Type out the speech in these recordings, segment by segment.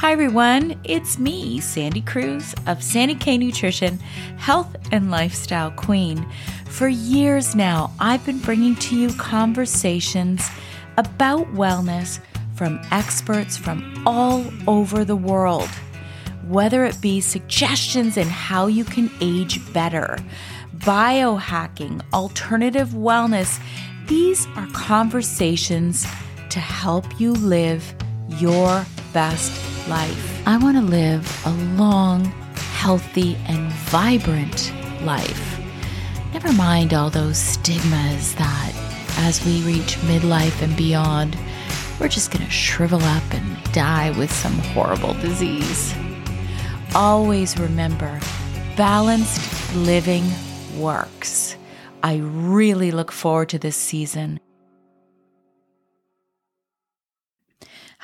Hi, everyone. It's me, Sandy Kruse of Sandy K Nutrition, Health and Lifestyle Queen. For years now, I've been bringing to you conversations about wellness from experts from all over the world. Whether it be suggestions in how you can age better, biohacking, alternative wellness, these are conversations to help you live your best life. I want to live a long, healthy, and vibrant life. Never mind all those stigmas that, as we reach midlife and beyond, we're just going to shrivel up and die with some horrible disease. Always remember balanced living works. I really look forward to this season.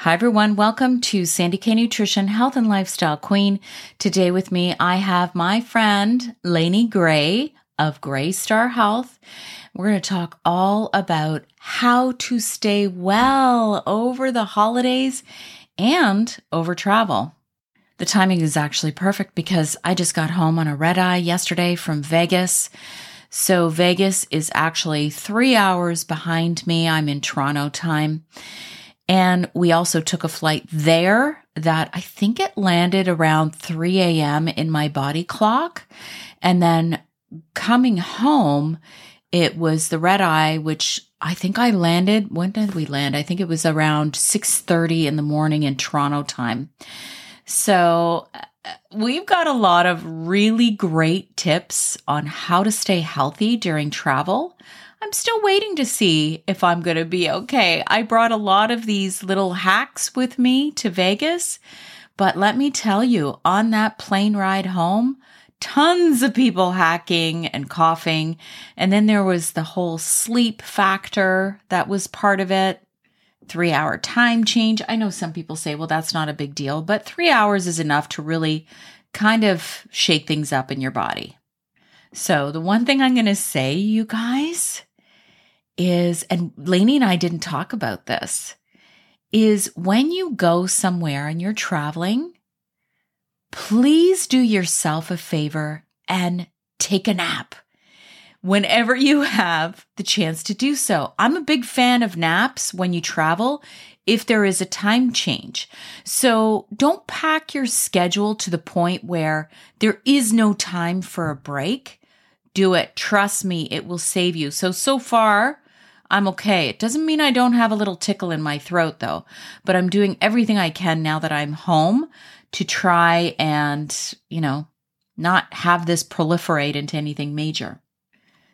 Hi, everyone. Welcome to Sandy K Nutrition Health and Lifestyle Queen. Today with me, I have my friend Laini Gray of Gray Star Health. We're going to talk all about how to stay well over the holidays and over travel. The timing is actually perfect because I just got home on a red eye yesterday from Vegas. So, Vegas is actually three hours behind me. I'm in Toronto time. And we also took a flight there that I think it landed around 3 a.m. in my body clock. And then coming home, it was the red eye, which I think I landed. When did we land? I think it was around 6:30 in the morning in Toronto time. So uh, we've got a lot of really great tips on how to stay healthy during travel. I'm still waiting to see if I'm going to be okay. I brought a lot of these little hacks with me to Vegas, but let me tell you, on that plane ride home, tons of people hacking and coughing. And then there was the whole sleep factor that was part of it. Three hour time change. I know some people say, well, that's not a big deal, but three hours is enough to really kind of shake things up in your body. So, the one thing I'm going to say, you guys, is, and Laini and I didn't talk about this, is when you go somewhere and you're traveling, please do yourself a favor and take a nap whenever you have the chance to do so. I'm a big fan of naps when you travel if there is a time change. So don't pack your schedule to the point where there is no time for a break. Do it. Trust me, it will save you. So, so far, I'm okay. It doesn't mean I don't have a little tickle in my throat though, but I'm doing everything I can now that I'm home to try and, you know, not have this proliferate into anything major.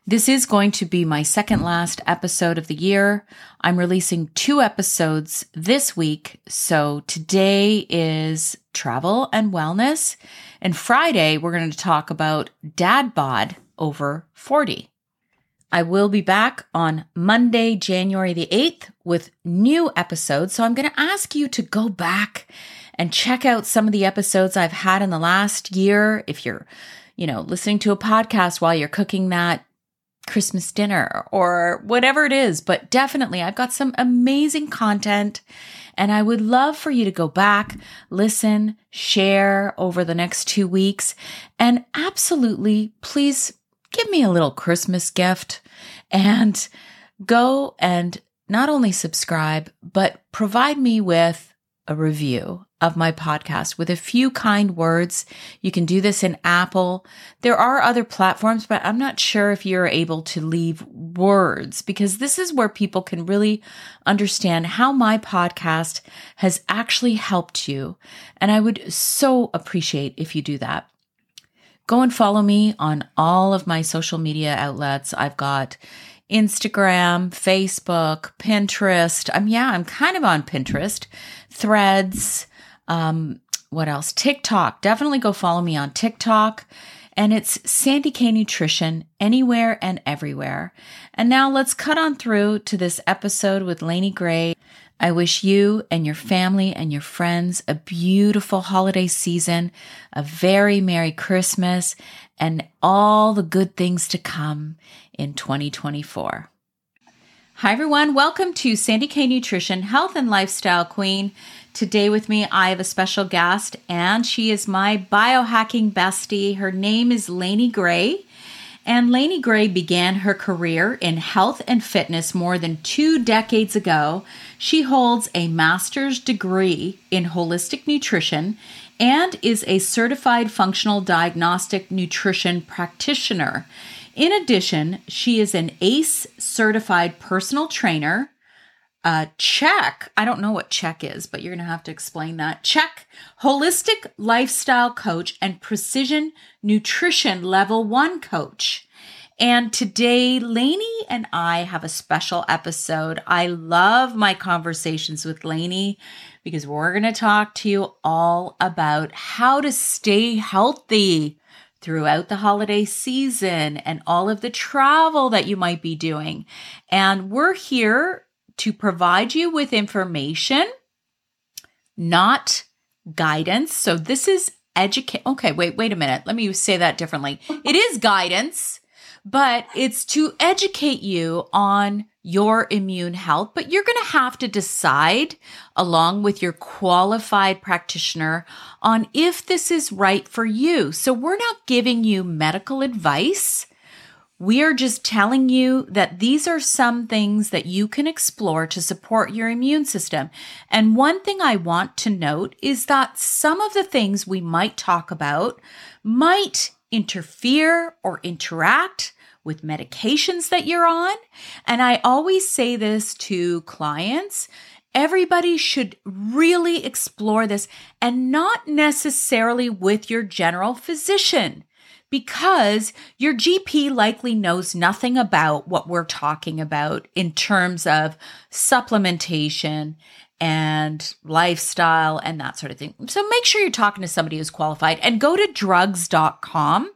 This is going to be my second last episode of the year. I'm releasing two episodes this week. So today is travel and wellness. And Friday, we're going to talk about dad bod over 40. I will be back on Monday, January the 8th with new episodes. So I'm going to ask you to go back and check out some of the episodes I've had in the last year. If you're, you know, listening to a podcast while you're cooking that Christmas dinner or whatever it is, but definitely I've got some amazing content and I would love for you to go back, listen, share over the next two weeks, and absolutely please give me a little Christmas gift and go and not only subscribe, but provide me with a review of my podcast with a few kind words. You can do this in Apple. There are other platforms, but I'm not sure if you're able to leave words because this is where people can really understand how my podcast has actually helped you. And I would so appreciate if you do that. Go and follow me on all of my social media outlets. I've got Instagram, Facebook, Pinterest. I'm yeah, I'm kind of on Pinterest, Threads. Um, what else? TikTok. Definitely go follow me on TikTok. And it's Sandy K Nutrition anywhere and everywhere. And now let's cut on through to this episode with Laini Gray. I wish you and your family and your friends a beautiful holiday season, a very Merry Christmas, and all the good things to come in 2024. Hi, everyone. Welcome to Sandy K Nutrition, Health and Lifestyle Queen. Today, with me, I have a special guest, and she is my biohacking bestie. Her name is Laini Gray. And Laini Gray began her career in health and fitness more than two decades ago. She holds a master's degree in holistic nutrition and is a certified functional diagnostic nutrition practitioner. In addition, she is an ACE certified personal trainer. Uh, Chek, I don't know what Chek is, but you're going to have to explain that. Chek, holistic lifestyle coach and precision nutrition level one coach. And today, Laini and I have a special episode. I love my conversations with Laini because we're going to talk to you all about how to stay healthy throughout the holiday season and all of the travel that you might be doing. And we're here to provide you with information, not guidance. So this is educate. Okay, wait, wait a minute. Let me say that differently. It is guidance, but it's to educate you on your immune health, but you're going to have to decide along with your qualified practitioner on if this is right for you. So we're not giving you medical advice. We are just telling you that these are some things that you can explore to support your immune system. And one thing I want to note is that some of the things we might talk about might interfere or interact with medications that you're on. And I always say this to clients. Everybody should really explore this and not necessarily with your general physician because your GP likely knows nothing about what we're talking about in terms of supplementation and lifestyle and that sort of thing. So make sure you're talking to somebody who's qualified and go to drugs.com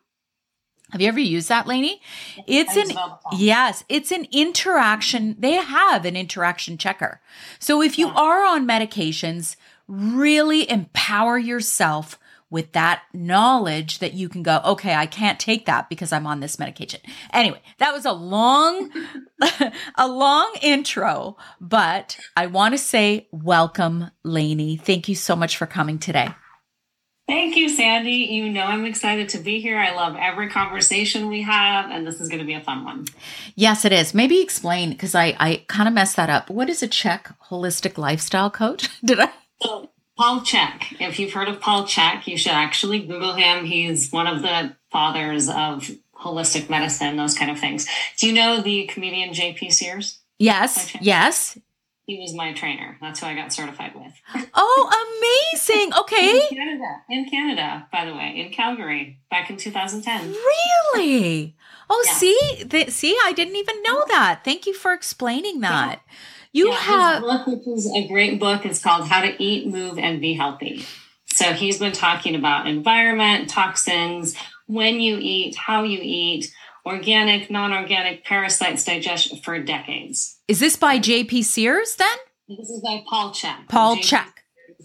have you ever used that, Laini? It's an yes, it's an interaction. They have an interaction checker. So if you are on medications, really empower yourself with that knowledge that you can go, okay, I can't take that because I'm on this medication. Anyway, that was a long, a long intro, but I want to say welcome, Laini. Thank you so much for coming today. Thank you, Sandy. You know I'm excited to be here. I love every conversation we have, and this is going to be a fun one. Yes, it is. Maybe explain because I, I kind of messed that up. What is a Chek holistic lifestyle coach? Did I? So, Paul Chek. If you've heard of Paul Chek, you should actually Google him. He's one of the fathers of holistic medicine, those kind of things. Do you know the comedian JP Sears? Yes. Yes. He was my trainer. That's who I got certified with. Oh, amazing. Okay. in Canada. In Canada, by the way, in Calgary back in 2010. Really? Oh, yeah. see, the, see, I didn't even know that. Thank you for explaining that. Yeah. You yeah, have book, which is a great book. It's called How to Eat, Move, and Be Healthy. So he's been talking about environment, toxins, when you eat, how you eat, organic, non-organic, parasites, digestion for decades. Is this by J.P. Sears then? This is by Paul Chek. Paul Chek.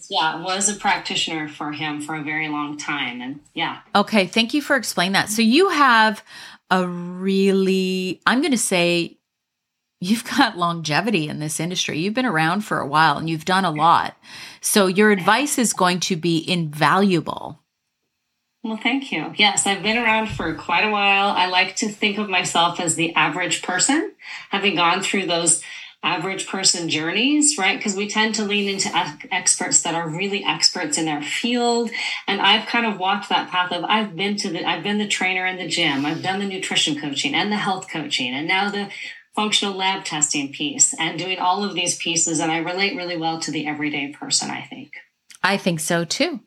Yeah, was a practitioner for him for a very long time. And yeah. Okay, thank you for explaining that. So you have a really, I'm going to say, you've got longevity in this industry. You've been around for a while and you've done a lot. So your advice is going to be invaluable. Well, thank you. Yes, I've been around for quite a while. I like to think of myself as the average person, having gone through those average person journeys, right? Because we tend to lean into experts that are really experts in their field. And I've kind of walked that path of I've been to the I've been the trainer in the gym, I've done the nutrition coaching and the health coaching, and now the functional lab testing piece and doing all of these pieces. And I relate really well to the everyday person, I think. I think so too.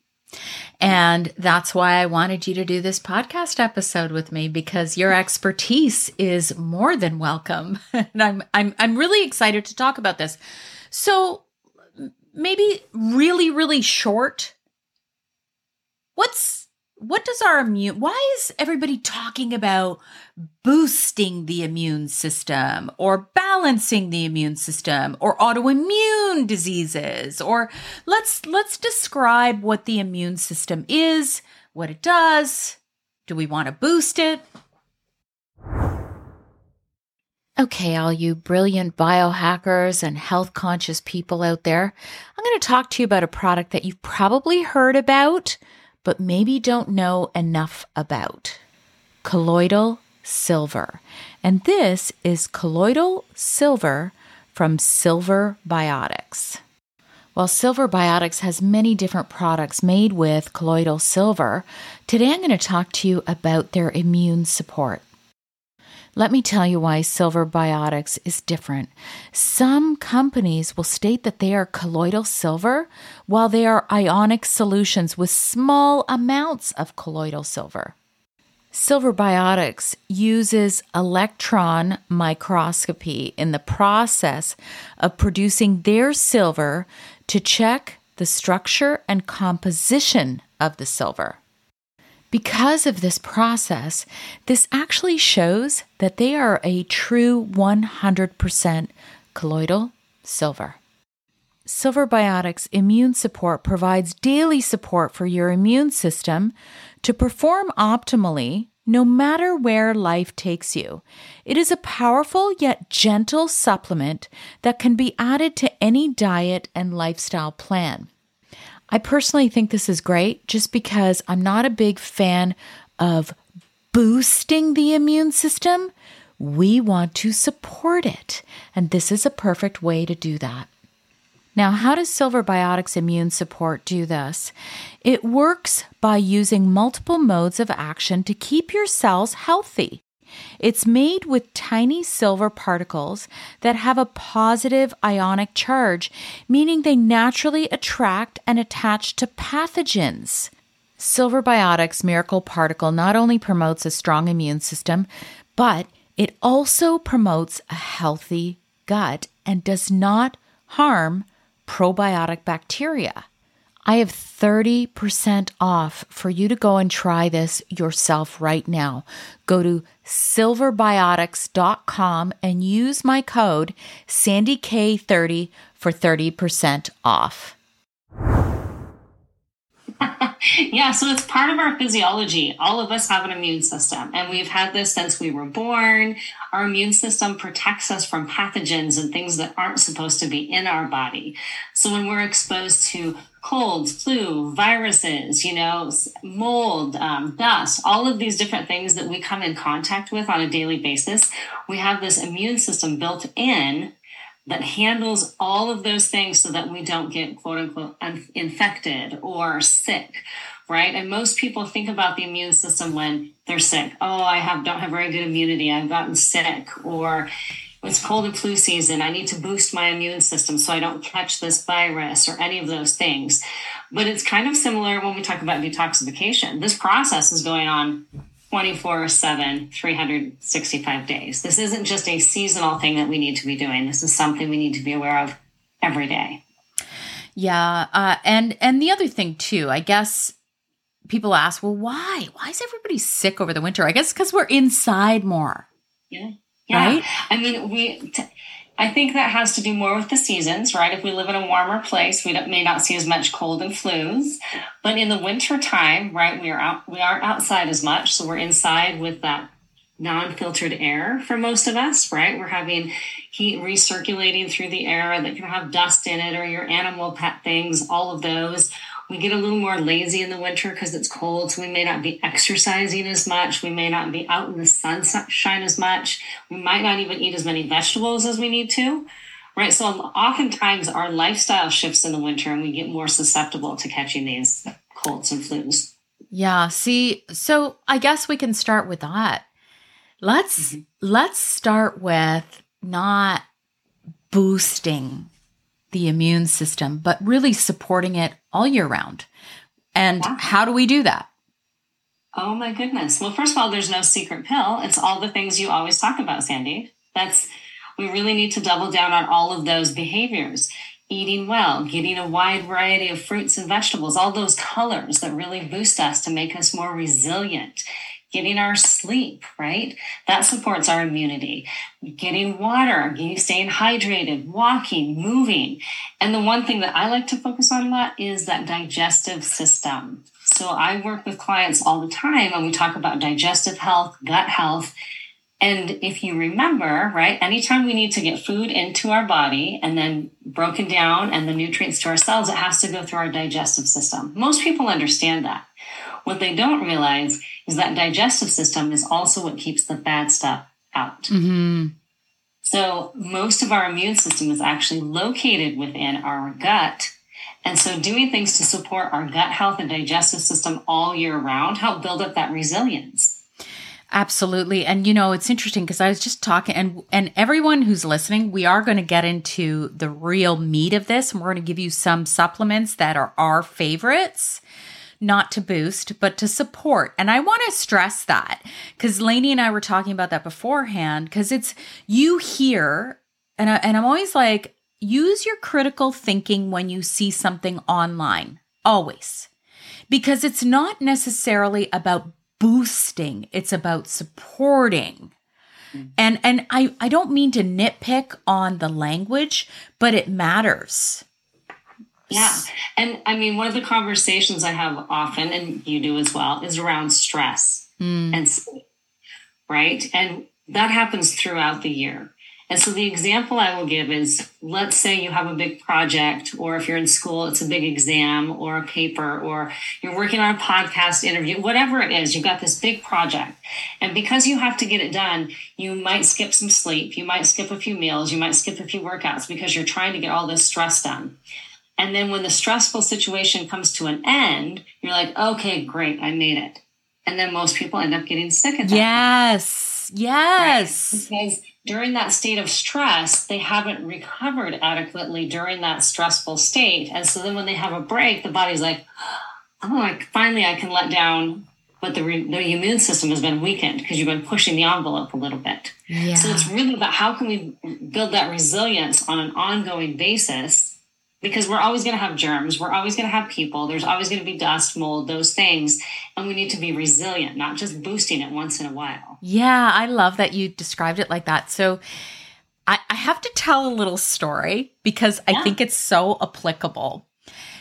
And that's why I wanted you to do this podcast episode with me because your expertise is more than welcome. and I'm I'm I'm really excited to talk about this. So maybe really really short what's what does our immune why is everybody talking about boosting the immune system or balancing the immune system or autoimmune diseases? Or let's let's describe what the immune system is what it does. Do we want to boost it? Okay, all you brilliant biohackers and health conscious people out there, I'm going to talk to you about a product that you've probably heard about, but maybe don't know enough about colloidal silver. And this is colloidal silver from Silver Biotics. While Silver Biotics has many different products made with colloidal silver, today I'm going to talk to you about their immune support. Let me tell you why Silver Biotics is different. Some companies will state that they are colloidal silver, while they are ionic solutions with small amounts of colloidal silver. Silver Biotics uses electron microscopy in the process of producing their silver to check the structure and composition of the silver. Because of this process, this actually shows that they are a true 100% colloidal silver. Silver Biotics Immune Support provides daily support for your immune system to perform optimally no matter where life takes you. It is a powerful yet gentle supplement that can be added to any diet and lifestyle plan. I personally think this is great just because I'm not a big fan of boosting the immune system. We want to support it, and this is a perfect way to do that. Now, how does Silver Biotics Immune Support do this? It works by using multiple modes of action to keep your cells healthy. It's made with tiny silver particles that have a positive ionic charge, meaning they naturally attract and attach to pathogens. Silver Biotics Miracle Particle not only promotes a strong immune system, but it also promotes a healthy gut and does not harm probiotic bacteria. I have 30% off for you to go and try this yourself right now. Go to silverbiotics.com and use my code SandyK30 for 30% off. yeah, so it's part of our physiology. All of us have an immune system, and we've had this since we were born. Our immune system protects us from pathogens and things that aren't supposed to be in our body. So when we're exposed to colds, flu, viruses, you know, mold, um, dust, all of these different things that we come in contact with on a daily basis, we have this immune system built in that handles all of those things so that we don't get quote unquote infected or sick right? And most people think about the immune system when they're sick. Oh i have don't have very good immunity. I've gotten sick. Or it's cold and flu season i need to boost my immune system so i don't catch this virus or any of those things but it's kind of similar when we talk about detoxification this process is going on 24 7, 365 days. This isn't just a seasonal thing that we need to be doing. This is something we need to be aware of every day. Yeah. Uh, and, and the other thing, too, I guess people ask, well, why? Why is everybody sick over the winter? I guess because we're inside more. Yeah. Yeah. Right? I mean, we. T- I think that has to do more with the seasons, right? If we live in a warmer place, we may not see as much cold and flus. But in the winter time, right, we are out, we aren't outside as much, so we're inside with that non-filtered air for most of us, right? We're having heat recirculating through the air that can have dust in it or your animal pet things, all of those. We get a little more lazy in the winter because it's cold, so we may not be exercising as much. We may not be out in the sunshine as much. We might not even eat as many vegetables as we need to, right? So oftentimes our lifestyle shifts in the winter and we get more susceptible to catching these colds and flus. Yeah, see, so I guess we can start with that. Let's mm-hmm. let's start with not boosting the immune system, but really supporting it all year round. And how do we do that? Oh my goodness. Well, first of all, there's no secret pill. It's all the things you always talk about, Sandy. That's, we really need to double down on all of those behaviors. Eating well, getting a wide variety of fruits and vegetables, all those colors that really boost us to make us more resilient getting our sleep, right? That supports our immunity. Getting water, staying hydrated, walking, moving. And the one thing that I like to focus on a lot is that digestive system. So I work with clients all the time and we talk about digestive health, gut health. And if you remember, right, anytime we need to get food into our body and then broken down and the nutrients to our cells, it has to go through our digestive system. Most people understand that. What they don't realize is that digestive system is also what keeps the bad stuff out. Mm-hmm. So most of our immune system is actually located within our gut. And so doing things to support our gut health and digestive system all year round help build up that resilience. Absolutely. And you know, it's interesting because I was just talking and and everyone who's listening, we are going to get into the real meat of this and we're going to give you some supplements that are our favorites not to boost, but to support. And I want to stress that because Laini and I were talking about that beforehand because it's you hear, and, I, and I'm always like, use your critical thinking when you see something online, always. Because it's not necessarily about boosting, it's about supporting. And and I, I don't mean to nitpick on the language, but it matters. Yeah. And I mean, one of the conversations I have often, and you do as well, is around stress mm. and sleep, right? And that happens throughout the year. And so the example I will give is let's say you have a big project, or if you're in school, it's a big exam or a paper, or you're working on a podcast interview, whatever it is, you've got this big project. And because you have to get it done, you might skip some sleep, you might skip a few meals, you might skip a few workouts because you're trying to get all this stress done. And then when the stressful situation comes to an end, you're like, okay, great, I made it. And then most people end up getting sick at that Yes. Point. Yes. Right? Because during that state of stress, they haven't recovered adequately during that stressful state. And so then when they have a break, the body's like, oh, like finally I can let down. But the, re- the immune system has been weakened because you've been pushing the envelope a little bit. Yeah. So it's really about how can we build that resilience on an ongoing basis because we're always going to have germs we're always going to have people there's always going to be dust mold those things and we need to be resilient not just boosting it once in a while. Yeah i love that you described it like that. So i, I have to tell a little story because yeah. i think it's so applicable.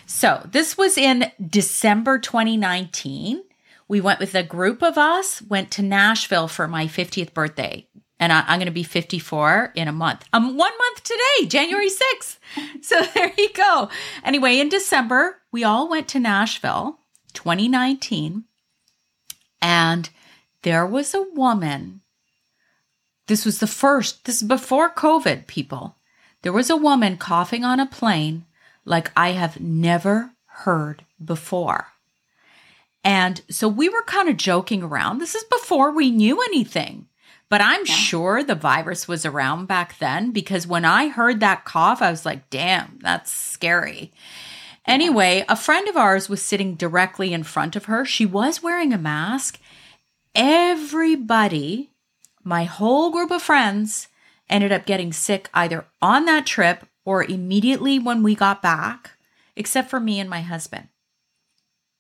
So this was in december 2019 we went with a group of us went to nashville for my 50th birthday and I, am going to be 54 in a month. Um, one month today, January 6th. So there you go. Anyway, in December, we all went to Nashville, 2019, and there was a woman. This was the first, this is before COVID, people. There was a woman coughing on a plane like I have never heard before. And so we were kind of joking around. This is before we knew anything. But I'm yeah. sure the virus was around back then because when I heard that cough, I was like, damn, that's scary. Anyway, a friend of ours was sitting directly in front of her. She was wearing a mask. Everybody, my whole group of friends, ended up getting sick either on that trip or immediately when we got back, except for me and my husband.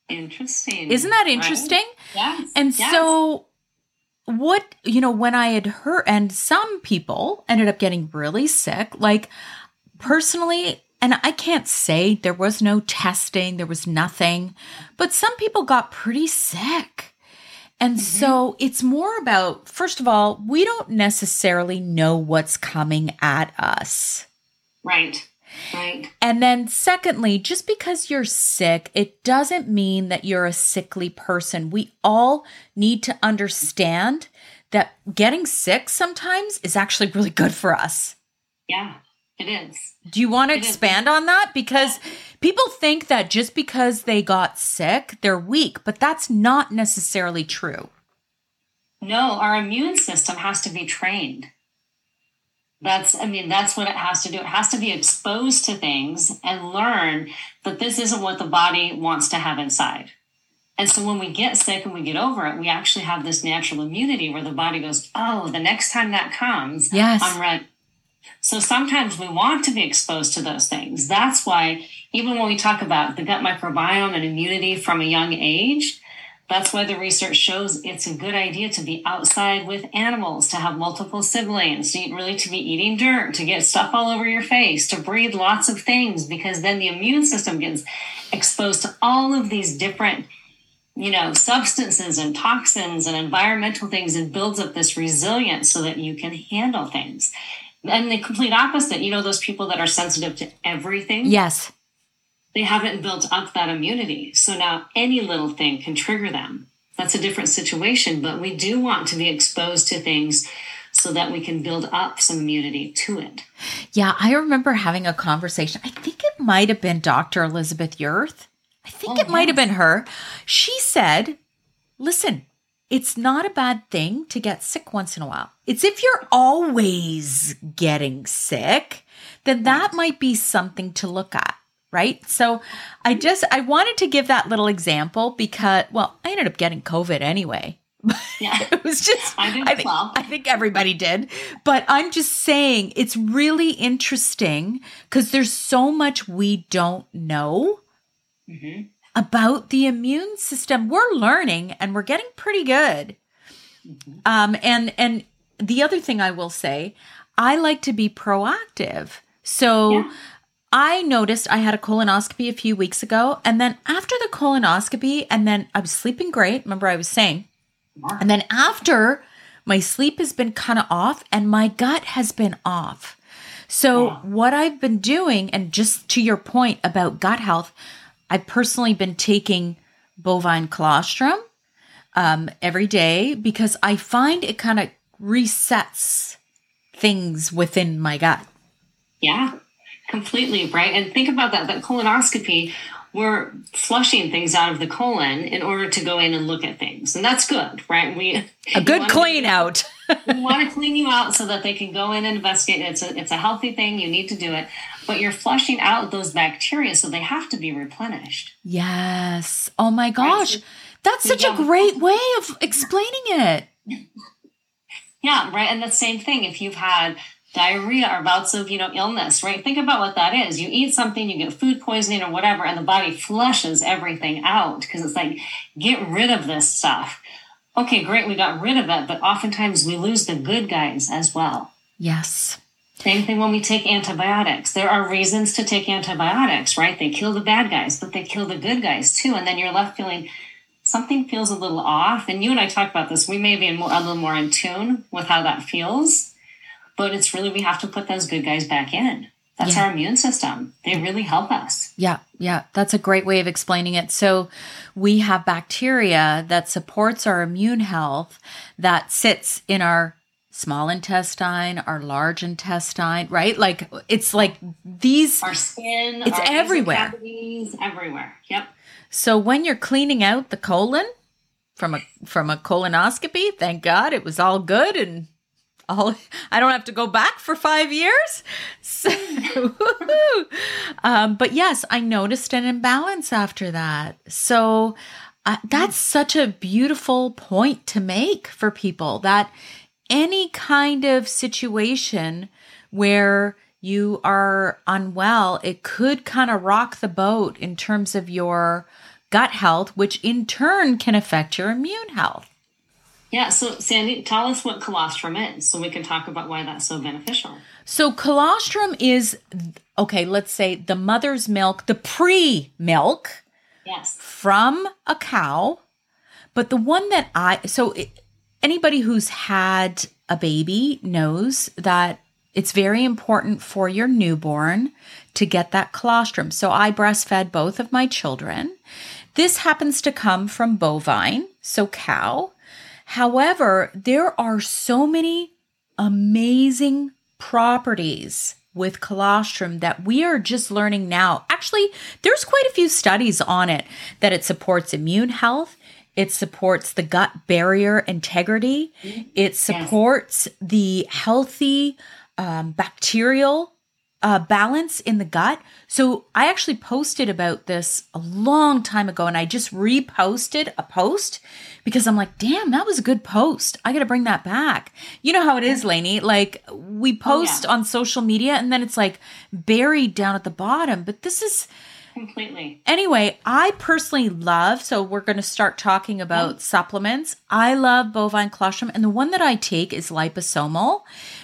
Interesting. Isn't that interesting? Right? Yes. And yes. so what you know when i had heard and some people ended up getting really sick. Like personally and i can't say there was no testing there was nothing but some people got pretty sick. And mm-hmm. so it's more about first of all we don't necessarily know what's coming at us. Right Right. And then, secondly, just because you're sick, it doesn't mean that you're a sickly person. We all need to understand that getting sick sometimes is actually really good for us. Yeah, it is. Do you want to it expand is. on that? Because people think that just because they got sick, they're weak, but that's not necessarily true. No, our immune system has to be trained. That's, I mean, that's what it has to do. It has to be exposed to things and learn that this isn't what the body wants to have inside. And so when we get sick and we get over it, we actually have this natural immunity where the body goes, Oh, the next time that comes, yes. I'm ready. So sometimes we want to be exposed to those things. That's why, even when we talk about the gut microbiome and immunity from a young age, that's why the research shows it's a good idea to be outside with animals, to have multiple siblings, to really to be eating dirt, to get stuff all over your face, to breathe lots of things, because then the immune system gets exposed to all of these different you know, substances and toxins and environmental things and builds up this resilience so that you can handle things. And the complete opposite, you know, those people that are sensitive to everything. Yes. They haven't built up that immunity. So now any little thing can trigger them. That's a different situation, but we do want to be exposed to things so that we can build up some immunity to it. Yeah, I remember having a conversation. I think it might have been Dr. Elizabeth Yurth. I think Oh, it might have been her. She said, listen, it's not a bad thing to get sick once in a while. It's if you're always getting sick, then that might be something to look at. Right. So I just, I wanted to give that little example because, well, I ended up getting COVID anyway. Yeah. It was just, I did I think, well. I think everybody did. But I'm just saying it's really interesting because there's so much we don't know hmm about the immune system. We're learning and we're getting pretty good. Um, and and the other thing I will say, I like to be proactive. So Yeah. I noticed I had a colonoscopy a few weeks ago, and then after the colonoscopy, and then I was sleeping great. Remember, I was saying, and then after my sleep has been kind of off, and my gut has been off. So, Yeah. what I've been doing, and just to your point about gut health, I've personally been taking bovine colostrum um, every day because I find it kind of resets things within my gut. Yeah, completely right. And think about that that colonoscopy, we're flushing things out of the colon in order to go in and look at things. And that's good, right? We A good wanna- clean out. we want to clean you out so that they can go in and investigate. It's a it's a healthy thing. You need to do it, but you're flushing out those bacteria, so they have to be replenished. yes. Oh my gosh. so- That's such a great way of explaining it. Yeah, right. And the same thing if you've had diarrhea or bouts of you know illness, right? Think about what that is. You eat something, you get food poisoning or whatever, and the body flushes everything out because it's like get rid of this stuff. Okay, great, we got rid of it, but oftentimes we lose the good guys as well. Yes. Same thing when we take antibiotics. There are reasons to take antibiotics, right? They kill the bad guys, but they kill the good guys too. And then you're left feeling something feels a little off. And you and I talked about this. We may be more, a little more in tune with how that feels, but it's really we have to put those good guys back in. That's Yeah. our immune system. They really help us. Yeah, yeah, that's a great way of explaining it. So, we have bacteria that supports our immune health that sits in our small intestine, our large intestine, right? Like it's like these Our skin, It's our everywhere. cavities, everywhere. Yep. So when you're cleaning out the colon from a from a colonoscopy, thank God it was all good and all I don't have to go back for five years. So, um, but yes, I noticed an imbalance after that. So uh, that's such a beautiful point to make for people that any kind of situation where you are unwell, it could kind of rock the boat in terms of your gut health, which in turn can affect your immune health. Yeah. So, Sandy, tell us what colostrum is so we can talk about why that's so beneficial. So, colostrum is okay, let's say the mother's milk, the pre milk Yes. from a cow. But the one that I, so it, anybody who's had a baby knows that it's very important for your newborn to get that colostrum. So I breastfed both of my children. This happens to come from bovine, so cow. However, there are so many amazing properties with colostrum that we are just learning now. Actually, there's quite a few studies on it that it supports immune health, it supports the gut barrier integrity, it supports the healthy um, bacterial uh, balance in the gut. So I actually posted about this a long time ago and I just reposted a post because I'm like, damn, that was a good post. I got to bring that back. You know how it is, Laini. Like we oh, post on social media and then it's like buried down at the bottom. But this is, Completely. anyway, I personally love, so we're going to start talking about supplements. I love bovine colostrum, and the one that I take is liposomal,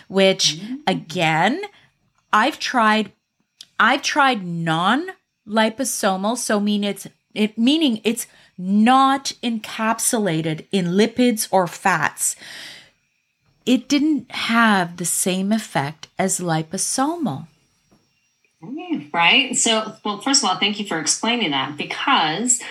which mm. again, I've tried I've tried non liposomal, so mean it's it meaning it's not encapsulated in lipids or fats. It didn't have the same effect as liposomal. Mm, right. So, well, first of all, thank you for explaining that because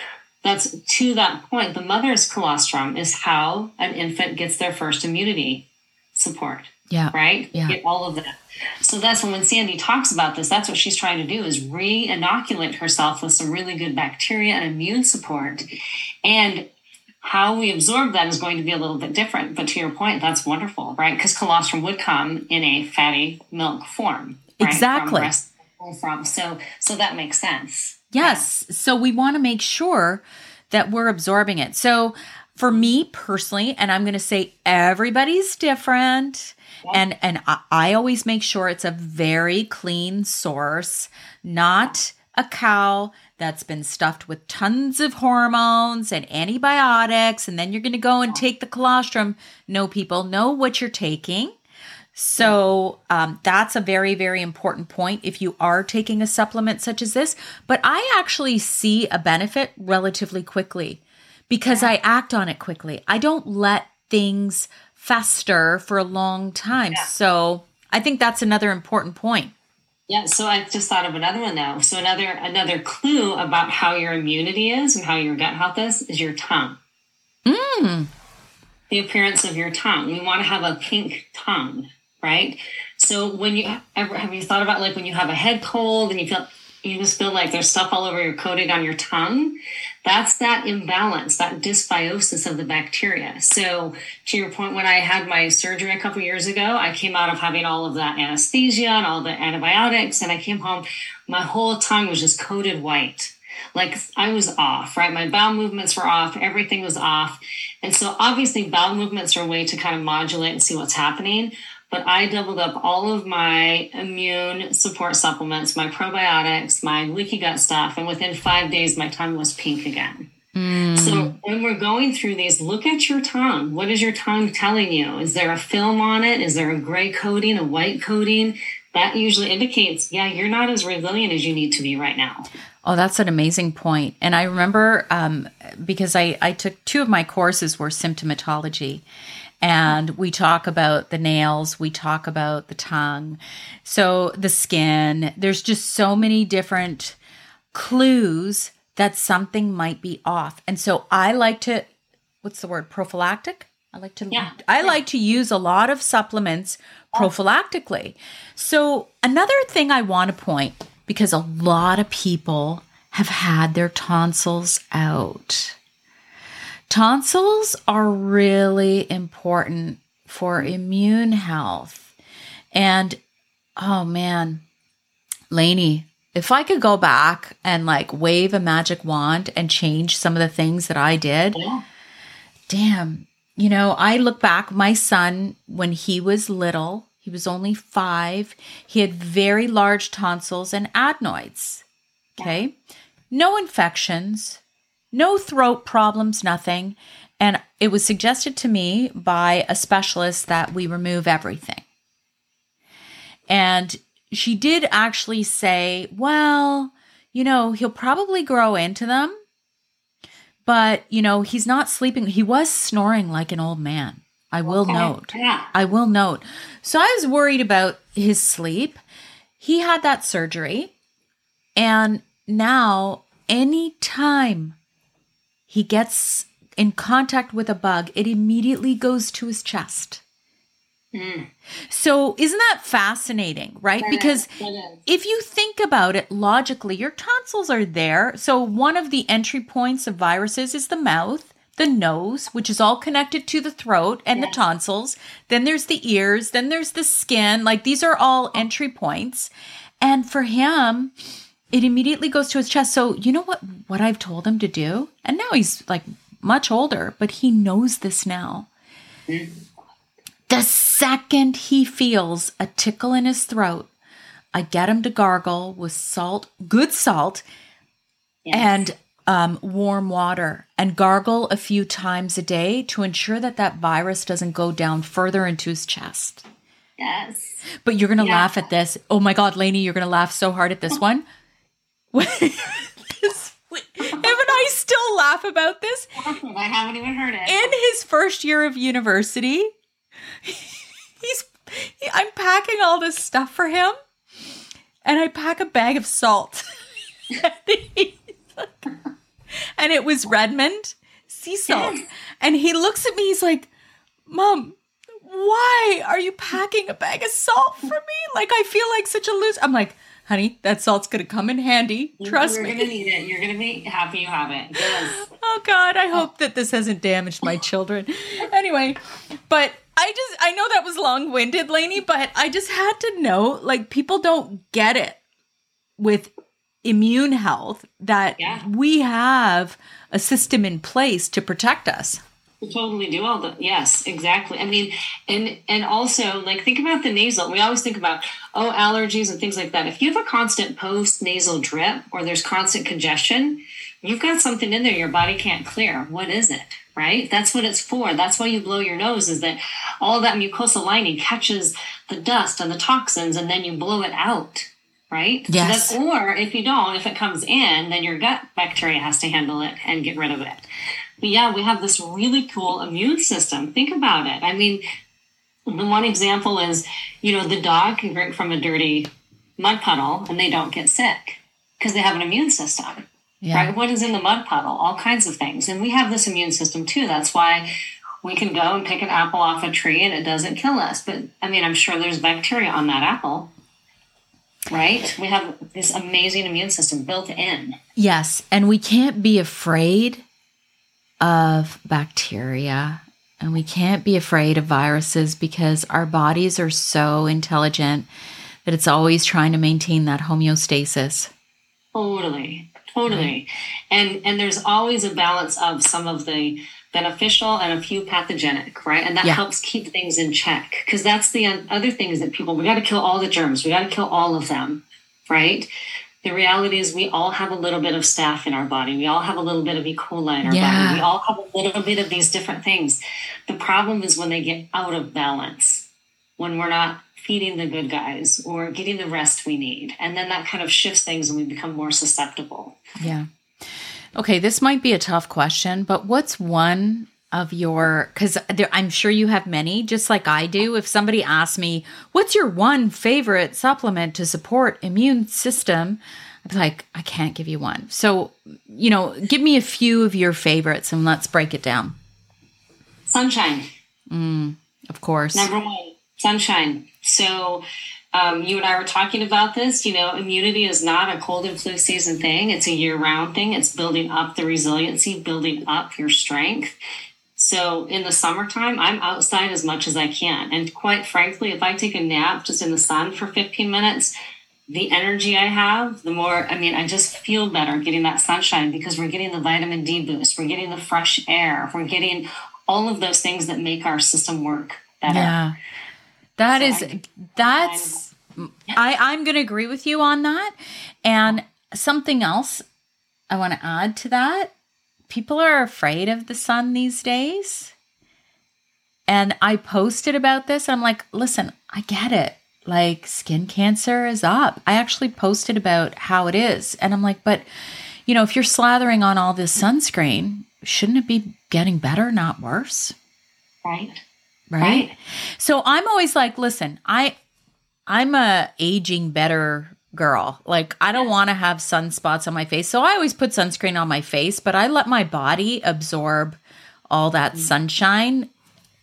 that's to that point. The mother's colostrum is how an infant gets their first immunity support. Yeah. Right. Yeah. Get all of that. So that's when, when Sandy talks about this, that's what she's trying to do is re-inoculate herself with some really good bacteria and immune support. And how we absorb that is going to be a little bit different. But to your point, that's wonderful, right? Because colostrum would come in a fatty milk form. Right? Exactly. From, from so so that makes sense. Yes. So we want to make sure that we're absorbing it. So for me personally, and I'm going to say everybody's different and and I, I always make sure it's a very clean source, not a cow that's been stuffed with tons of hormones and antibiotics, and then you're going to go and take the colostrum. No, people know what you're taking. So um, that's a very, very important point if you are taking a supplement such as this. But I actually see a benefit relatively quickly because I act on it quickly. I don't let things fester for a long time. Yeah. So I think that's another important point. Yeah, so I just thought of another one now. So another another clue about how your immunity is and how your gut health is is your tongue. Mm. The appearance of your tongue. We want to have a pink tongue, right? So when you ever have you thought about like when you have a head cold and you feel you just feel like there's stuff all over your coating on your tongue that's that imbalance, that dysbiosis of the bacteria. So, to your point, when I had my surgery a couple years ago, I came out of having all of that anesthesia and all the antibiotics, and I came home, my whole tongue was just coated white. Like I was off, right? My bowel movements were off, everything was off. And so, obviously, bowel movements are a way to kind of modulate and see what's happening but I doubled up all of my immune support supplements, my probiotics, my leaky gut stuff, and within five days, my tongue was pink again. Mm. So when we're going through these, look at your tongue. What is your tongue telling you? Is there a film on it? Is there a gray coating, a white coating? That usually indicates, yeah, you're not as resilient as you need to be right now. Oh, that's an amazing point. And I remember um, because I, I took two of my courses were symptomatology and we talk about the nails, we talk about the tongue, so the skin. There's just so many different clues that something might be off. And so I like to, what's the word, prophylactic? I like to yeah. I like to use a lot of supplements prophylactically. So another thing I want to point because a lot of people have had their tonsils out. Tonsils are really important for immune health. And oh man, Laini, if I could go back and like wave a magic wand and change some of the things that I did, yeah. damn, you know, I look back, my son, when he was little, he was only five, he had very large tonsils and adenoids. Okay. Yeah. No infections, no throat problems, nothing. And it was suggested to me by a specialist that we remove everything. And she did actually say, well, you know, he'll probably grow into them, but, you know, he's not sleeping. He was snoring like an old man. I will okay. note. Yeah. I will note. So I was worried about his sleep. He had that surgery. And now, anytime he gets in contact with a bug, it immediately goes to his chest. Mm. So, isn't that fascinating, right? Because is. if you think about it logically, your tonsils are there. So, one of the entry points of viruses is the mouth, the nose, which is all connected to the throat and yes. the tonsils. Then there's the ears, then there's the skin. Like, these are all entry points. And for him, it immediately goes to his chest. So, you know what what I've told him to do? And now he's like much older, but he knows this now. The second he feels a tickle in his throat, I get him to gargle with salt, good salt, yes. and um, warm water, and gargle a few times a day to ensure that that virus doesn't go down further into his chest. Yes. But you're going to yeah. laugh at this. Oh my God, Laini, you're going to laugh so hard at this one. Him and I still laugh about this. I haven't even heard it. In his first year of university, he's he, I'm packing all this stuff for him, and I pack a bag of salt. and it was Redmond sea salt. And he looks at me, he's like, Mom, why are you packing a bag of salt for me? Like, I feel like such a loser. I'm like, honey, that salt's gonna come in handy. Trust me. You're gonna need it. You're gonna be happy you have it. Yes. Oh God, I hope oh. that this hasn't damaged my children. Anyway, but I just I know that was long-winded, Laini, but I just had to know like people don't get it with immune health that Yeah. we have a system in place to protect us. Totally do all the yes, exactly. I mean, and and also like think about the nasal. We always think about oh allergies and things like that. If you have a constant post nasal drip or there's constant congestion, you've got something in there your body can't clear. What is it? Right? That's what it's for. That's why you blow your nose. Is that all that mucosa lining catches the dust and the toxins, and then you blow it out. Right? So Yes. that- or if you don't, if it comes in, then your gut bacteria has to handle it and get rid of it. But yeah, we have this really cool immune system. Think about it. I mean, the one example is, you know, the dog can drink from a dirty mud puddle and they don't get sick because they have an immune system. Right? What is in the mud puddle? All kinds of things. And we have this immune system too. That's why we can go and pick an apple off a tree and it doesn't kill us. But I mean, I'm sure there's bacteria on that apple. Right? We have this amazing immune system built in. Yes, and we can't be afraid of bacteria and we can't be afraid of viruses because our bodies are so intelligent that it's always trying to maintain that homeostasis. Totally, totally. And and there's always a balance of some of the beneficial and a few pathogenic, right? And that Yeah. helps keep things in check because that's the other thing is that people we got to kill all the germs, we got to kill all of them, right? The reality is we all have a little bit of staph in our body. We all have a little bit of E. coli in our Yeah. body. We all have a little bit of these different things. The problem is when they get out of balance, when we're not feeding the good guys or getting the rest we need. And then that kind of shifts things and we become more susceptible. Yeah. Okay, this might be a tough question, but what's one of your cuz I'm sure you have many just like I do. If somebody asks me, "What's your one favorite supplement to support immune system?" I'd be like, "I can't give you one." So, you know, give me a few of your favorites and let's break it down. Sunshine, Of course. number one, sunshine. So, um, you and I were talking about this. You know, immunity is not a cold and flu season thing, it's a year round thing. It's building up the resiliency, building up your strength. So, in the summertime, I'm outside as much as I can. And quite frankly, if I take a nap just in the sun for 15 minutes, the energy I have, the more, I mean, I just feel better getting that sunshine because we're getting the vitamin D boost, we're getting the fresh air, we're getting all of those things that make our system work better. Yeah. That So is I- that's I I'm going to agree with you on that. And something else I want to add to that, people are afraid of the sun these days. And I posted about this. I'm like, "Listen, I get it. Like skin cancer is up." I actually posted about how it is. And I'm like, "But you know, if you're slathering on all this sunscreen, shouldn't it be getting better, not worse?" Right? right? Right. So I'm always like, listen, I I'm a aging better girl. Like I don't want to have sunspots on my face. So I always put sunscreen on my face, but I let my body absorb all that mm. sunshine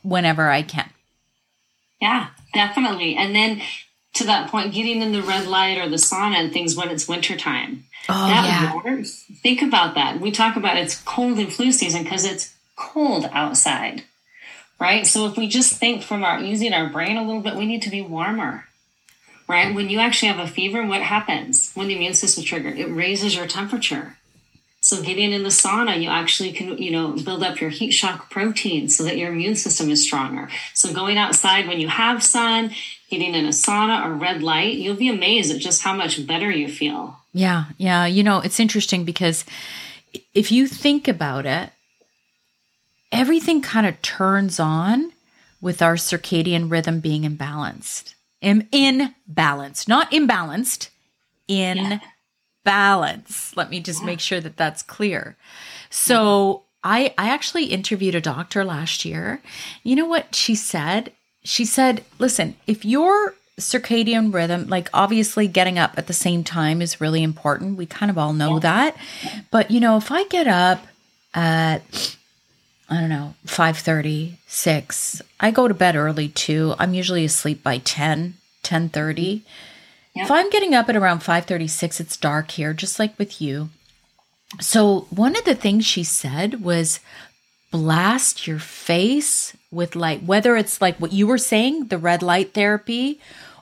whenever I can. Yeah, definitely. And then to that point, getting in the red light or the sauna and things when it's wintertime. Oh that yeah. think about that. We talk about it's cold and flu season because it's cold outside, right? So if we just think from our using our brain a little bit, we need to be warmer, right? When you actually have a fever, what happens when the immune system triggered? It raises your temperature. So getting in the sauna, you actually can, you know, build up your heat shock protein so that your immune system is stronger. So going outside when you have sun, getting in a sauna or red light, you'll be amazed at just how much better you feel. Yeah, yeah. You know, it's interesting because if you think about it, everything kind of turns on with our circadian rhythm being imbalanced. Im- in balance, not imbalanced, in Yeah. balance. Let me just make sure that that's clear. So I I actually interviewed a doctor last year. You know what she said? She said, "Listen, if your circadian rhythm, like obviously getting up at the same time is really important. We kind of all know that. But you know, if I get up at I don't know, 5:30, 6, I go to bed early too. I'm usually asleep by 10, 10:30. If I'm getting up at around 5:36, it's dark here just like with you. So, one of the things she said was blast your face with light, whether it's like what you were saying, the red light therapy,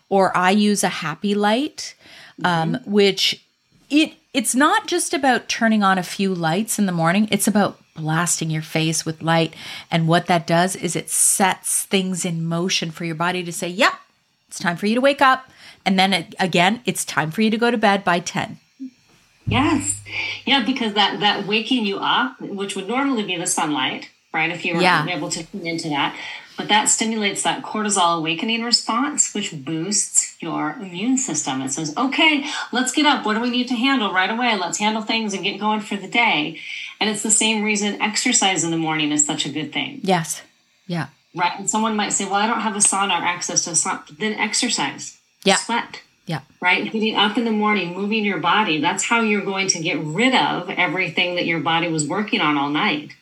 or I use a happy light, um, which it it's not just about turning on a few lights in the morning. It's about blasting your face with light, and what that does is it sets things in motion for your body to say, "Yep, it's time for you to wake up," and then it, again, it's time for you to go to bed by ten. Yes. Yeah, because that that waking you up, which would normally be the sunlight, right? If you were Yeah. able to tune into that. But that stimulates that cortisol awakening response, which boosts your immune system. It says, okay, let's get up. What do we need to handle right away? Let's handle things and get going for the day. And it's the same reason exercise in the morning is such a good thing, Yes. Yeah. right? And someone might say, well, I don't have a sauna or access to a sauna. Then exercise. Yeah. Sweat Yeah. right? Getting up in the morning, moving your body. That's how you're going to get rid of everything that your body was working on all night.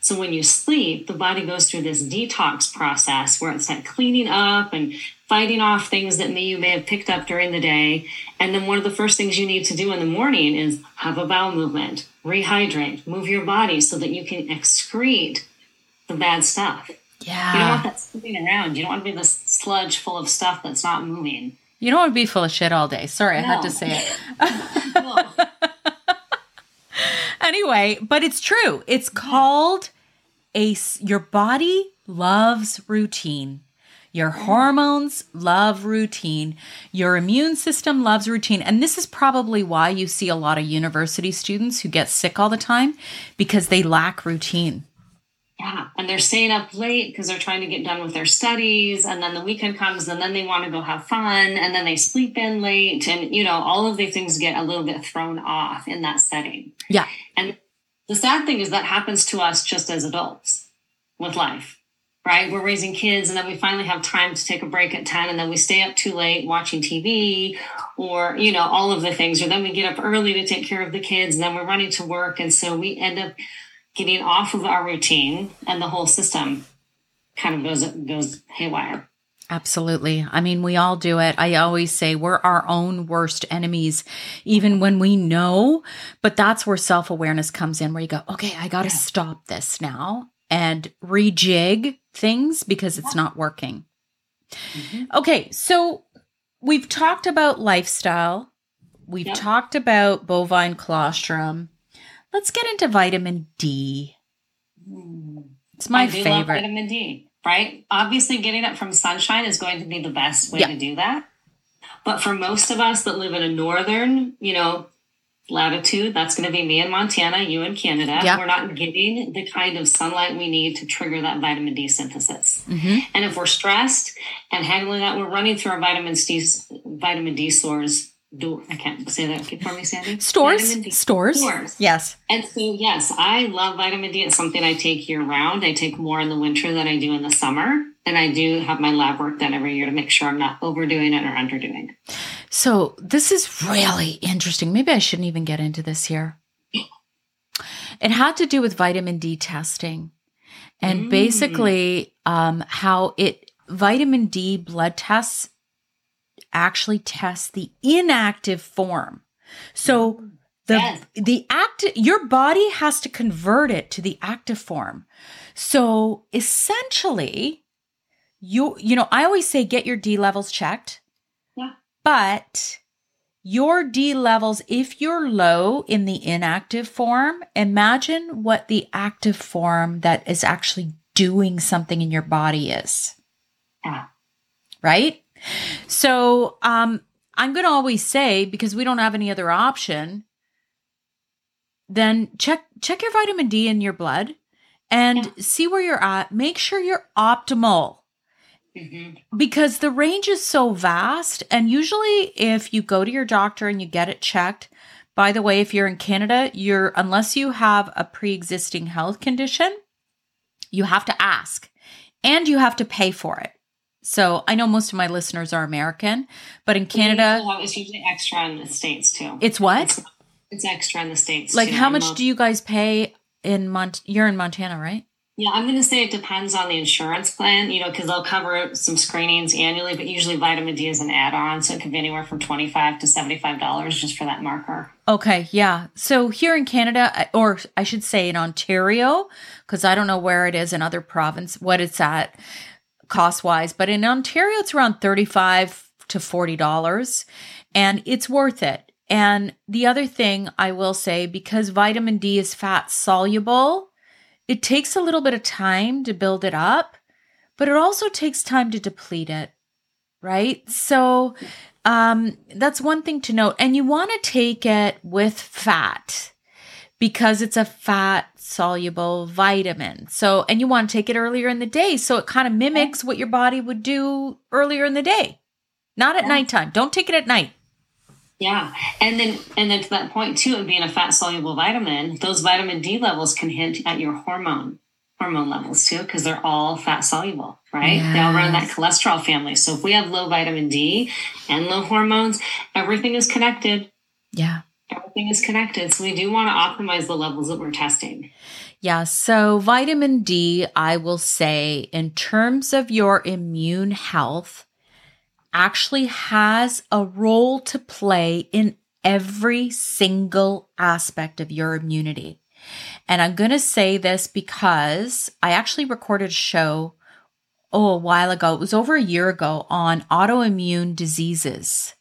So when you sleep, the body goes through this detox process where it's like cleaning up and fighting off things that may you may have picked up during the day. And then one of the first things you need to do in the morning is have a bowel movement, rehydrate, move your body so that you can excrete the bad stuff. Yeah. You don't want that sitting around. You don't want to be this sludge full of stuff that's not moving. You don't want to be full of shit all day. Sorry, I had to say it. Anyway, but it's true. It's called a your body loves routine. Your hormones love routine. Your immune system loves routine. And this is probably why you see a lot of university students who get sick all the time because they lack routine. Yeah, and they're staying up late because they're trying to get done with their studies, and then the weekend comes, and then they want to go have fun, and then they sleep in late, and you know all of the things get a little bit thrown off in that setting. Yeah. And the sad thing is that happens to us just as adults with life, right? We're raising kids, and then we finally have time to take a break at ten, and then we stay up too late watching TV, or you know all of the things, or then we get up early to take care of the kids, and then we're running to work, and so we end up getting off of our routine and the whole system kind of goes goes haywire. Absolutely. I mean, we all do it. I always say we're our own worst enemies, even when we know. But that's where self awareness comes in, where you go, okay, I got to stop this now and rejig things because it's not working. Mm-hmm. Okay. So we've talked about lifestyle, we've Yep. talked about bovine colostrum. Let's get into vitamin D. Hmm. It's my I do love favorite. vitamin D, right? Obviously, getting it from sunshine is going to be the best way Yeah. to do that. But for most of us that live in a northern, you know, latitude, that's going to be me in Montana, you in Canada. Yeah. We're not getting the kind of sunlight we need to trigger that vitamin D synthesis. Mhm. And if we're stressed and handling that, we're running through our vitamin D vitamin D stores. Do I can't say that for me, Sandy? Stores, stores, Stores. yes. And so, yes, I love vitamin D. It's something I take year round. I take more in the winter than I do in the summer. And I do have my lab work done every year to make sure I'm not overdoing it or underdoing. it. So this is really interesting. Maybe I shouldn't even get into this here. It had to do with vitamin D testing and Mm. basically um, how it vitamin D blood tests actually test the inactive form. So the Yes. the active your body has to convert it to the active form. So essentially you you know I always say get your D levels checked. Yeah. But your D levels, if you're low in the inactive form, imagine what the active form that is actually doing something in your body is. Yeah. Right? So um, I'm going to always say, because we don't have any other option, then check check your vitamin D in your blood and Yeah. see where you're at. Make sure you're optimal Mhm. because the range is so vast and usually if you go to your doctor and you get it checked By the way, if you're in Canada, you're unless you have a pre-existing health condition, you have to ask and you have to pay for it. So I know most of my listeners are American, but in Canada, it's usually extra in the states too. It's what? It's, it's extra in the states. Like, how much do you guys pay in Mont? You're in Montana, right? Yeah, I'm going to say it depends on the insurance plan, you know, because they'll cover some screenings annually, but usually vitamin D is an add on. So it could be anywhere from 25 to $75 just for that marker. Okay, yeah. So here in Canada, or I should say in Ontario, because I don't know where it is in other province, what it's at cost wise, but in Ontario, it's around thirty-five to forty dollars, and it's worth it. And the other thing I will say, because vitamin D is fat soluble, it takes a little bit of time to build it up, but it also takes time to deplete it, right? So um, that's one thing to note. And you want to take it with fat because it's a fat soluble vitamin. So, and you want to take it earlier in the day. So it kind of mimics what your body would do earlier in the day, not at Yeah. nighttime. Don't take it at night. Yeah. And then, and then to that point too, it being a fat soluble vitamin, those vitamin D levels can hint at your hormone, hormone levels too, because they're all fat soluble, right? They all run that cholesterol family. So if we have low vitamin D and low hormones, everything is connected. Yeah. Everything is connected. So we do want to optimize the levels that we're testing. Yeah. So, vitamin D, I will say, in terms of your immune health, actually has a role to play in every single aspect of your immunity. And I'm going to say this because I actually recorded a show oh a while ago. It was over a year ago on autoimmune diseases.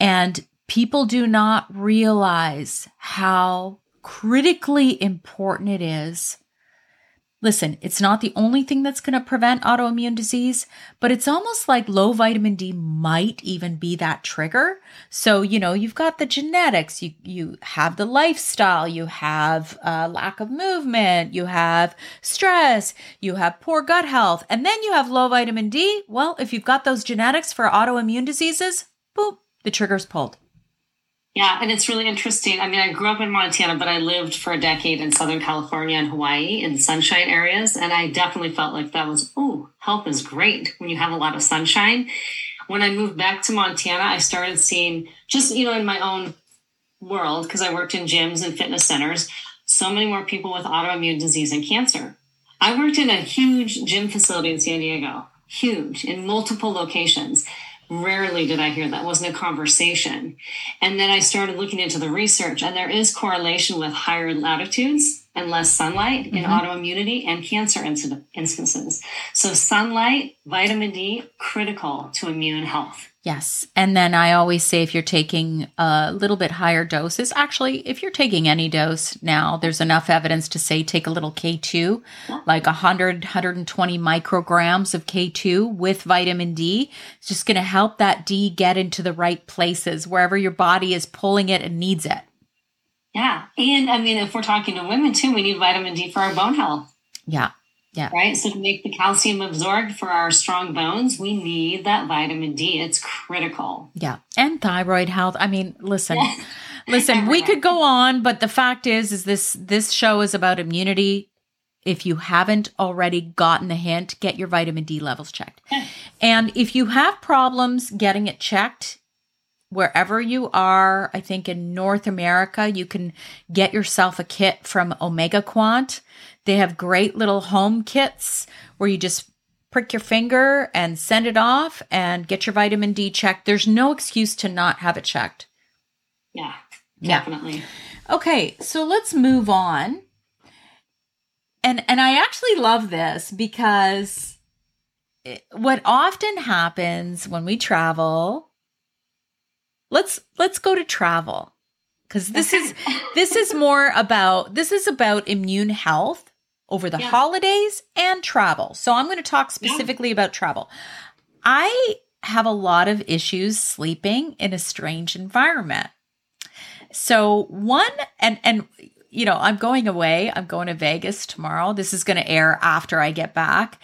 And people do not realize how critically important it is. Listen, it's not the only thing that's going to prevent autoimmune disease, but it's almost like low vitamin D might even be that trigger. So, you know, you've got the genetics, you, you have the lifestyle, you have uh, lack of movement, you have stress, you have poor gut health, and then you have low vitamin D. Well, if you've got those genetics for autoimmune diseases, boom, the trigger's pulled. Yeah, and it's really interesting. I mean, I grew up in Montana, but I lived for a decade in Southern California and Hawaii in sunshine areas. And I definitely felt like that was, oh, health is great when you have a lot of sunshine. When I moved back to Montana, I started seeing just, you know, in my own world, because I worked in gyms and fitness centers, so many more people with autoimmune disease and cancer. I worked in a huge gym facility in San Diego, huge, in multiple locations. Rarely did I hear that. Wasn't a conversation. And then I started looking into the research, and there is correlation with higher latitudes and less sunlight in mm-hmm. autoimmunity and cancer instances. So, sunlight, vitamin D, critical to immune health. Yes. And then I always say if you're taking a little bit higher doses, actually, if you're taking any dose now, there's enough evidence to say take a little K2, like 100, 120 micrograms of K2 with vitamin D. It's just going to help that D get into the right places wherever your body is pulling it and needs it. Yeah. And I mean, if we're talking to women too, we need vitamin D for our bone health. Yeah. Right? So to make the calcium absorbed for our strong bones, we need that vitamin D. It's critical. Yeah. And thyroid health. I mean, listen. Listen, we could go on, but the fact is is this this show is about immunity. If you haven't already gotten the hint, get your vitamin D levels checked. Yeah. And if you have problems getting it checked, wherever you are, I think in North America, you can get yourself a kit from OmegaQuant. They have great little home kits where you just prick your finger and send it off and get your vitamin D checked. There's no excuse to not have it checked. Yeah, Yeah. definitely. Okay, so let's move on. And and I actually love this because it- what often happens when we travel let's let's go to travel cuz this is this is more about this is about immune health over the Yeah. holidays and travel. So I'm going to talk specifically about travel. I have a lot of issues sleeping in a strange environment. So one and and you know, I'm going away. I'm going to Vegas tomorrow. This is going to air after I get back.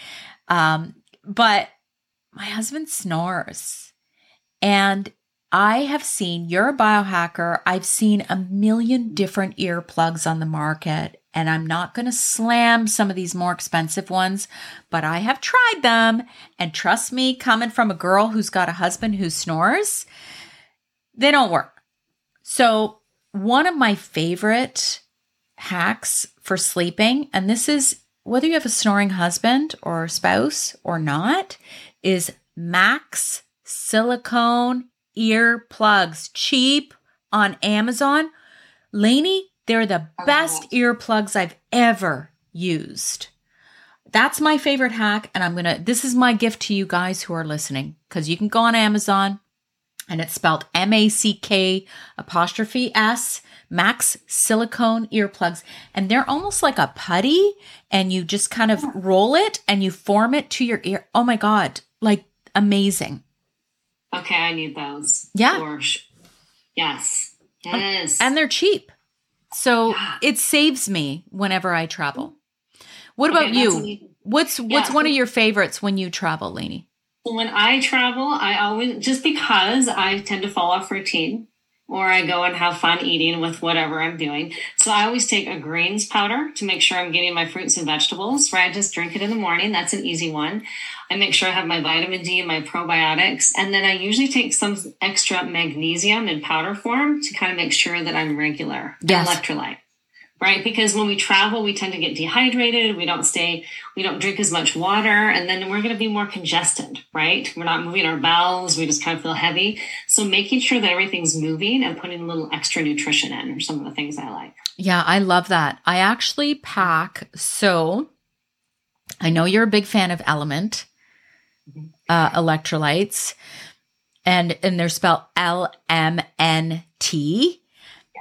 Um but my husband snores. And I have seen, you're a biohacker. I've seen a million different earplugs on the market, and I'm not going to slam some of these more expensive ones, but I have tried them. And trust me, coming from a girl who's got a husband who snores, they don't work. So, one of my favorite hacks for sleeping, and this is whether you have a snoring husband or spouse or not, is Mack's silicone earplugs, cheap on Amazon. Laini, they're the oh, best earplugs I've ever used. That's my favorite hack. And I'm going to, this is my gift to you guys who are listening because you can go on Amazon and it's spelled M A C K apostrophe S, Mack's silicone earplugs. And they're almost like a putty and you just kind of roll it and you form it to your ear. Oh my God, like amazing. Okay, I need those. Yeah. For yes. Um, yes. And they're cheap. So Yeah. it saves me whenever I travel. What about that's you? What's what's Yeah. one of your favorites when you travel, Laini? when I travel, I always just because I tend to fall off routine or I go and have fun eating with whatever I'm doing. So I always take a greens powder to make sure I'm getting my fruits and vegetables, right? I just drink it in the morning. That's an easy one. I make sure I have my vitamin D and my probiotics. And then I usually take some extra magnesium in powder form to kind of make sure that I'm regular. Yes. Electrolyte. Right. Because when we travel, we tend to get dehydrated. We don't stay, we don't drink as much water. And then we're going to be more congested. Right. We're not moving our bowels. We just kind of feel heavy. So making sure that everything's moving and putting a little extra nutrition in are some of the things I like. Yeah, I love that. I actually pack so I know you're a big fan of Element uh electrolytes and and they're spelled L M N T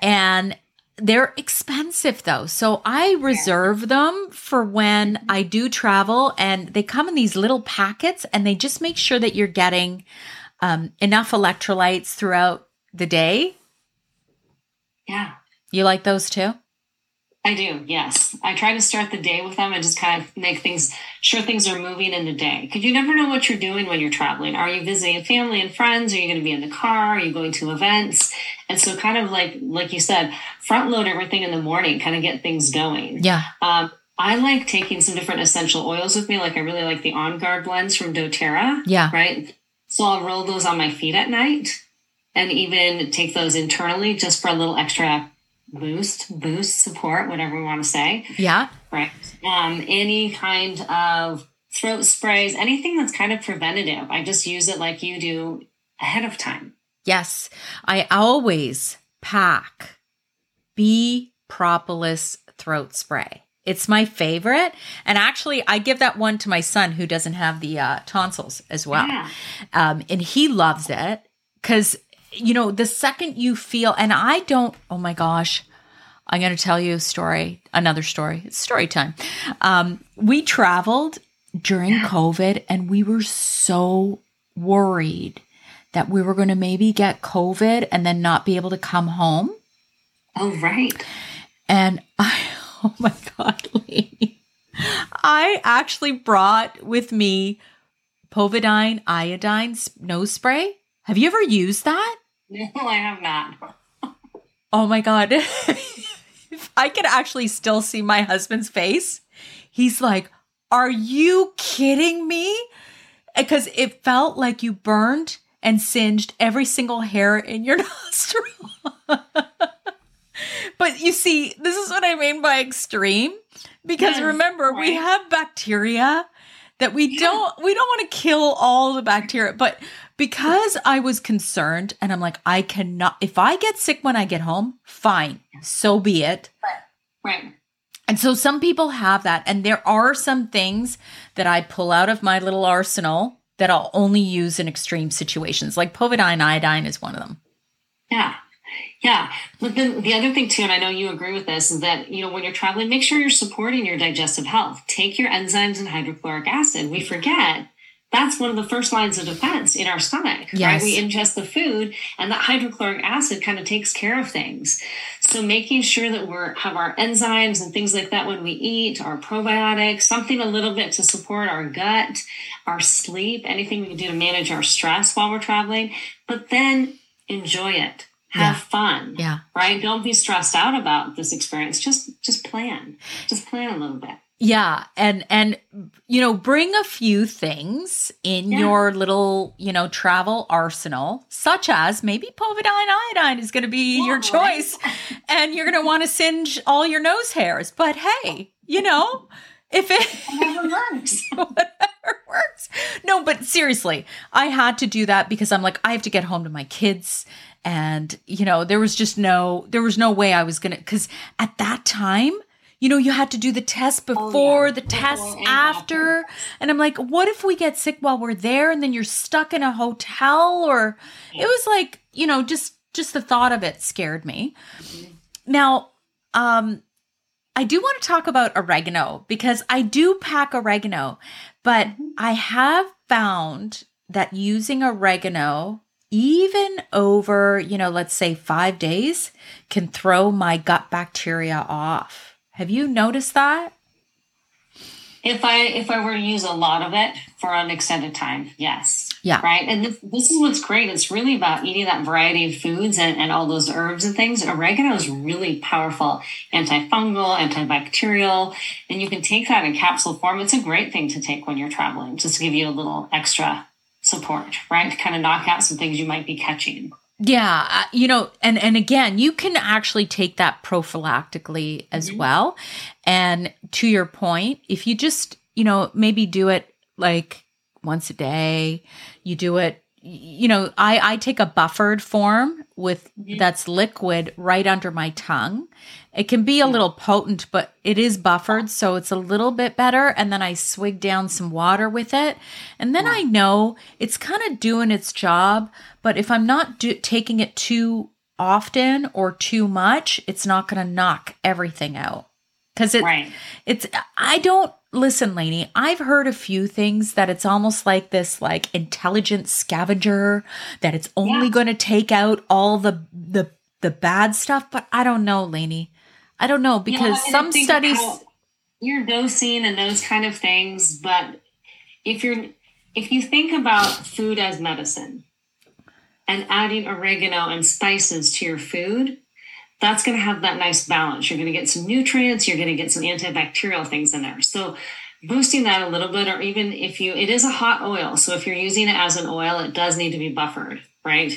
and they're expensive though. So I reserve them for when I do travel and they come in these little packets and they just make sure that you're getting um, enough electrolytes throughout the day. Yeah. You like those too? I do, yes. I try to start the day with them and just kind of make things sure things are moving in the day. Because you never know what you're doing when you're traveling. Are you visiting family and friends? Are you going to be in the car? Are you going to events? And so, kind of like like you said, front load everything in the morning, kind of get things going. Yeah. Um, I like taking some different essential oils with me. Like I really like the On Guard blends from DoTerra. Yeah. Right. So I'll roll those on my feet at night, and even take those internally just for a little extra boost, boost, support, whatever we want to say. Yeah. Right. Um, any kind of throat sprays, anything that's kind of preventative. I just use it like you do ahead of time. Yes, I always pack bee propolis throat spray. It's my favorite. And actually, I give that one to my son who doesn't have the uh, tonsils as well. Yeah. Um, and he loves it because, you know, the second you feel, and I don't, oh my gosh, I'm going to tell you a story, another story. It's story time. Um, we traveled during COVID and we were so worried that we were going to maybe get COVID and then not be able to come home. Oh, right. And I, oh my God, Lee, I actually brought with me povidone iodine nose spray. Have you ever used that? No, I have not. Oh my God. if I could actually still see my husband's face, he's like, Are you kidding me? Because it felt like you burned and singed every single hair in your nostril. but you see, this is what I mean by extreme. Because Yes, remember, we have bacteria that we don't we don't want to kill all the bacteria but because i was concerned and i'm like i cannot if i get sick when i get home fine so be it Right. and so some people have that and there are some things that i pull out of my little arsenal that i'll only use in extreme situations like povidone iodine is one of them Yeah. Yeah. But then the other thing too, and I know you agree with this, is that, you know, when you're traveling, make sure you're supporting your digestive health. Take your enzymes and hydrochloric acid. We forget that's one of the first lines of defense in our stomach, right? We ingest the food and that hydrochloric acid kind of takes care of things. So making sure that we're have our enzymes and things like that when we eat, our probiotics, something a little bit to support our gut, our sleep, anything we can do to manage our stress while we're traveling. But then enjoy it have Yeah. fun Yeah. right don't be stressed out about this experience just just plan just plan a little bit Yeah, and and you know, bring a few things in Yeah. your little, you know, travel arsenal, such as maybe povidone iodine is going to be Yeah, your choice, and you're going to want to singe all your nose hairs. But hey, you know, if it whatever works whatever works. No, but seriously, I had to do that because I'm like, I have to get home to my kids. And, you know, there was just no, there was no way I was going to, because at that time, you know, you had to do the test before, the Before test and after. And I'm like, what if we get sick while we're there and then you're stuck in a hotel? Or it was like, you know, just, just the thought of it scared me. Now, um, I do want to talk about oregano because I do pack oregano, but I have found that using oregano even over, you know, let's say 5 days can throw my gut bacteria off. Have you noticed that? if i if i were to use a lot of it for an extended time yes. Yeah. right? And this, this is what's great. It's really about eating that variety of foods and, and all those herbs and things. Oregano is really powerful antifungal antibacterial and you can take that in capsule form. It's a great thing to take when you're traveling just to give you a little extra support right? To kind of knock out some things you might be catching Yeah, uh, you know, and and again, you can actually take that prophylactically as well. And to your point, if you just, you know, maybe do it like once a day, you do it you know, I I take a buffered form with that's liquid right under my tongue. It can be a hmm. little potent, but it is buffered, so it's a little bit better. And then I swig down some water with it, and then I know it's kind of doing its job. But if I'm not do- taking it too often or too much, it's not going to knock everything out. Because it, right it's I don't listen, Laini. I've heard a few things that it's almost like this like intelligent scavenger that it's only Yeah. going to take out all the the the bad stuff, but I don't know, Laini. I don't know because and I some studies you're dosing and those kind of things, but if you're if you think about food as medicine and adding oregano and spices to your food, that's going to have that nice balance. You're going to get some nutrients, you're going to get some antibacterial things in there. So boosting that a little bit or even if you it is a hot oil, so if you're using it as an oil, it does need to be buffered, right?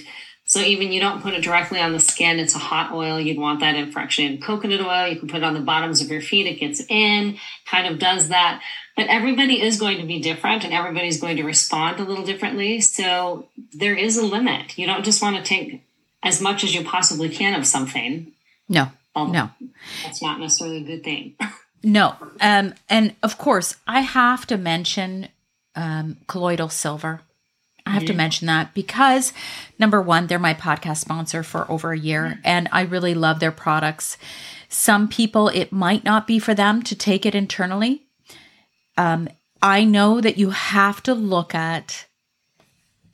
So even you don't put it directly on the skin, it's a hot oil. You'd want that in coconut oil. You can put it on the bottoms of your feet. It gets in, kind of does that. But everybody is going to be different and everybody's going to respond a little differently. So there is a limit. You don't just want to take as much as you possibly can of something. no, Although no. That's not necessarily a good thing. No. Um, and of course, I have to mention um, colloidal silver. I have to mention that because number one, they're my podcast sponsor for over a year and I really love their products. Some people, it might not be for them to take it internally. Um, I know that you have to look at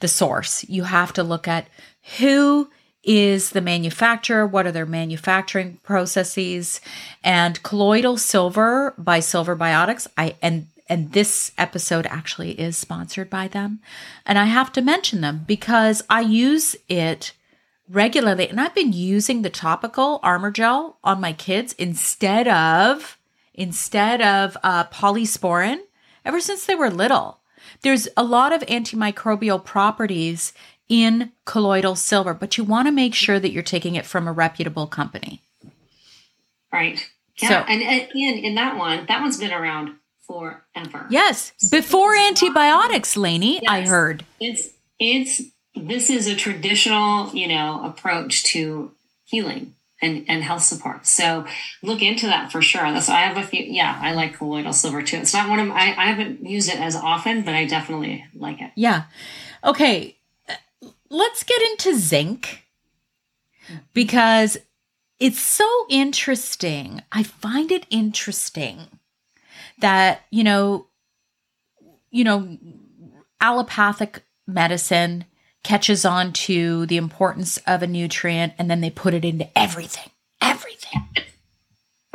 the source. You have to look at who is the manufacturer, what are their manufacturing processes, and colloidal silver by Silver Biotics. I and and this episode actually is sponsored by them. And I have to mention them because I use it regularly and I've been using the topical armor gel on my kids instead of instead of uh, polysporin ever since they were little. There's a lot of antimicrobial properties in colloidal silver, but you want to make sure that you're taking it from a reputable company. right. Yeah. So- and, and in, in that one, that one's been around forever. Yes, before antibiotics, Laini, I Yes. heard. it's it's this is a traditional you know approach to healing and and health support so look into that for sure that's i have a few yeah i like colloidal silver too it's not one of i, I haven't used it as often but i definitely like it Yeah. Okay, let's get into zinc because it's so interesting. I find it interesting that, you know, you know, allopathic medicine catches on to the importance of a nutrient and then they put it into everything. Everything.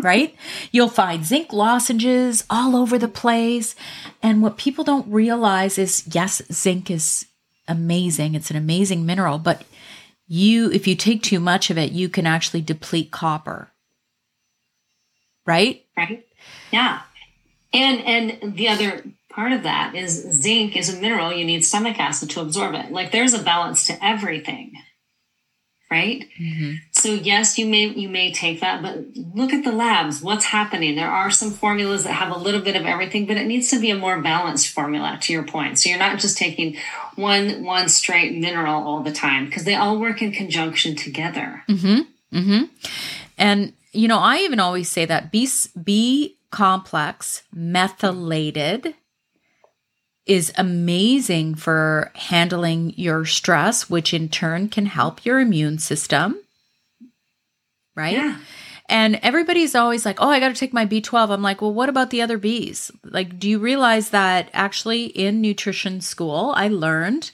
Right? You'll find zinc lozenges all over the place. And what people don't realize is yes, zinc is amazing. It's an amazing mineral, but you if you take too much of it, you can actually deplete copper. Right? Right. Yeah. And and the other part of that is zinc is a mineral you need stomach acid to absorb it. Like there's a balance to everything. Right? Mm-hmm. So yes, you may you may take that, but look at the labs. What's happening? There are some formulas that have a little bit of everything, but it needs to be a more balanced formula to your point. So you're not just taking one one straight mineral all the time because they all work in conjunction together. Mm-hmm. Mm-hmm. And you know, I even always say that B B complex methylated is amazing for handling your stress, which in turn can help your immune system. Right? Yeah. And everybody's always like, oh, I got to take my B12. I'm like, well, what about the other Bs? Like, do you realize that actually in nutrition school, I learned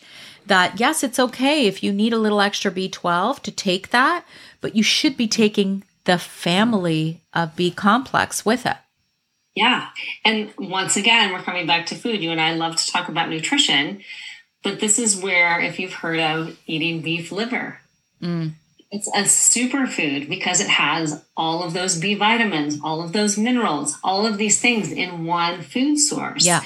that yes, it's okay if you need a little extra B12 to take that, but you should be taking the family of B complex with it. Yeah. And once again, we're coming back to food. You and I love to talk about nutrition, but this is where, if you've heard of eating beef liver, mm. it's a superfood because it has all of those B vitamins, all of those minerals, all of these things in one food source. Yeah.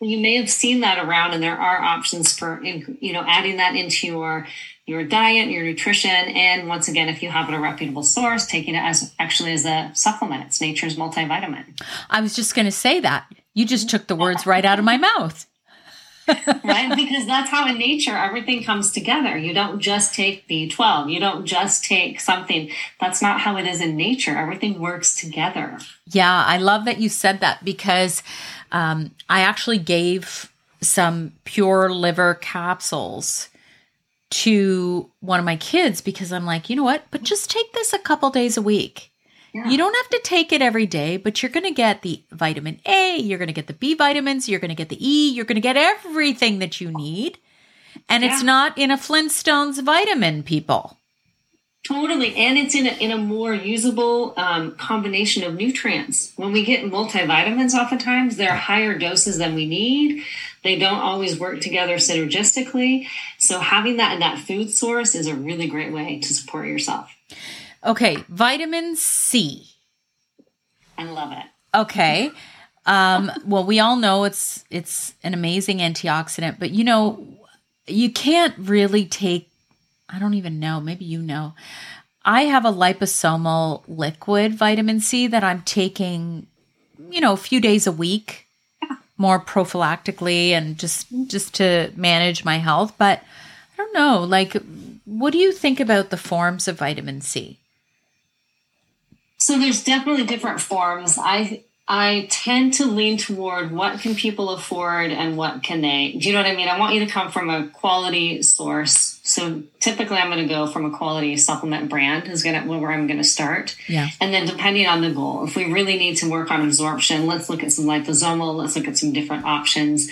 You may have seen that around, and there are options for, you know, adding that into your your diet, your nutrition, and once again, if you have it a reputable source, taking it as actually as a supplement. It's nature's multivitamin. I was just going to say that. You just took the words right out of my mouth. right? Because that's how in nature everything comes together. You don't just take B12. You don't just take something. That's not how it is in nature. Everything works together. Yeah, I love that you said that because um, I actually gave some pure liver capsules to one of my kids because I'm like, you know what? But just take this a couple days a week. Yeah. You don't have to take it every day, but you're going to get the vitamin A, you're going to get the B vitamins, you're going to get the E, you're going to get everything that you need. And yeah. it's not in a Flintstones vitamin, people. Totally. And it's in a, in a more usable um, combination of nutrients. When we get multivitamins, oftentimes they're higher doses than we need. They don't always work together synergistically. So having that in that food source is a really great way to support yourself. Okay, vitamin C. I love it. Okay. Um, well, we all know it's it's an amazing antioxidant, but you know, you can't really take I don't even know, maybe you know. I have a liposomal liquid vitamin C that I'm taking, you know, a few days a week more prophylactically and just just to manage my health. But i don't know like what do you think about the forms of vitamin c? So there's definitely different forms. I I tend to lean toward what can people afford and what can they. Do you know what I mean? I want you to come from a quality source. So typically, I'm going to go from a quality supplement brand is going to where I'm going to start. Yeah. And then depending on the goal, if we really need to work on absorption, let's look at some liposomal. Let's look at some different options.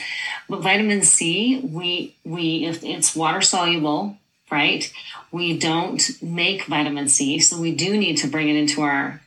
But vitamin C, we we if it's water soluble, right? We don't make vitamin C, so we do need to bring it into our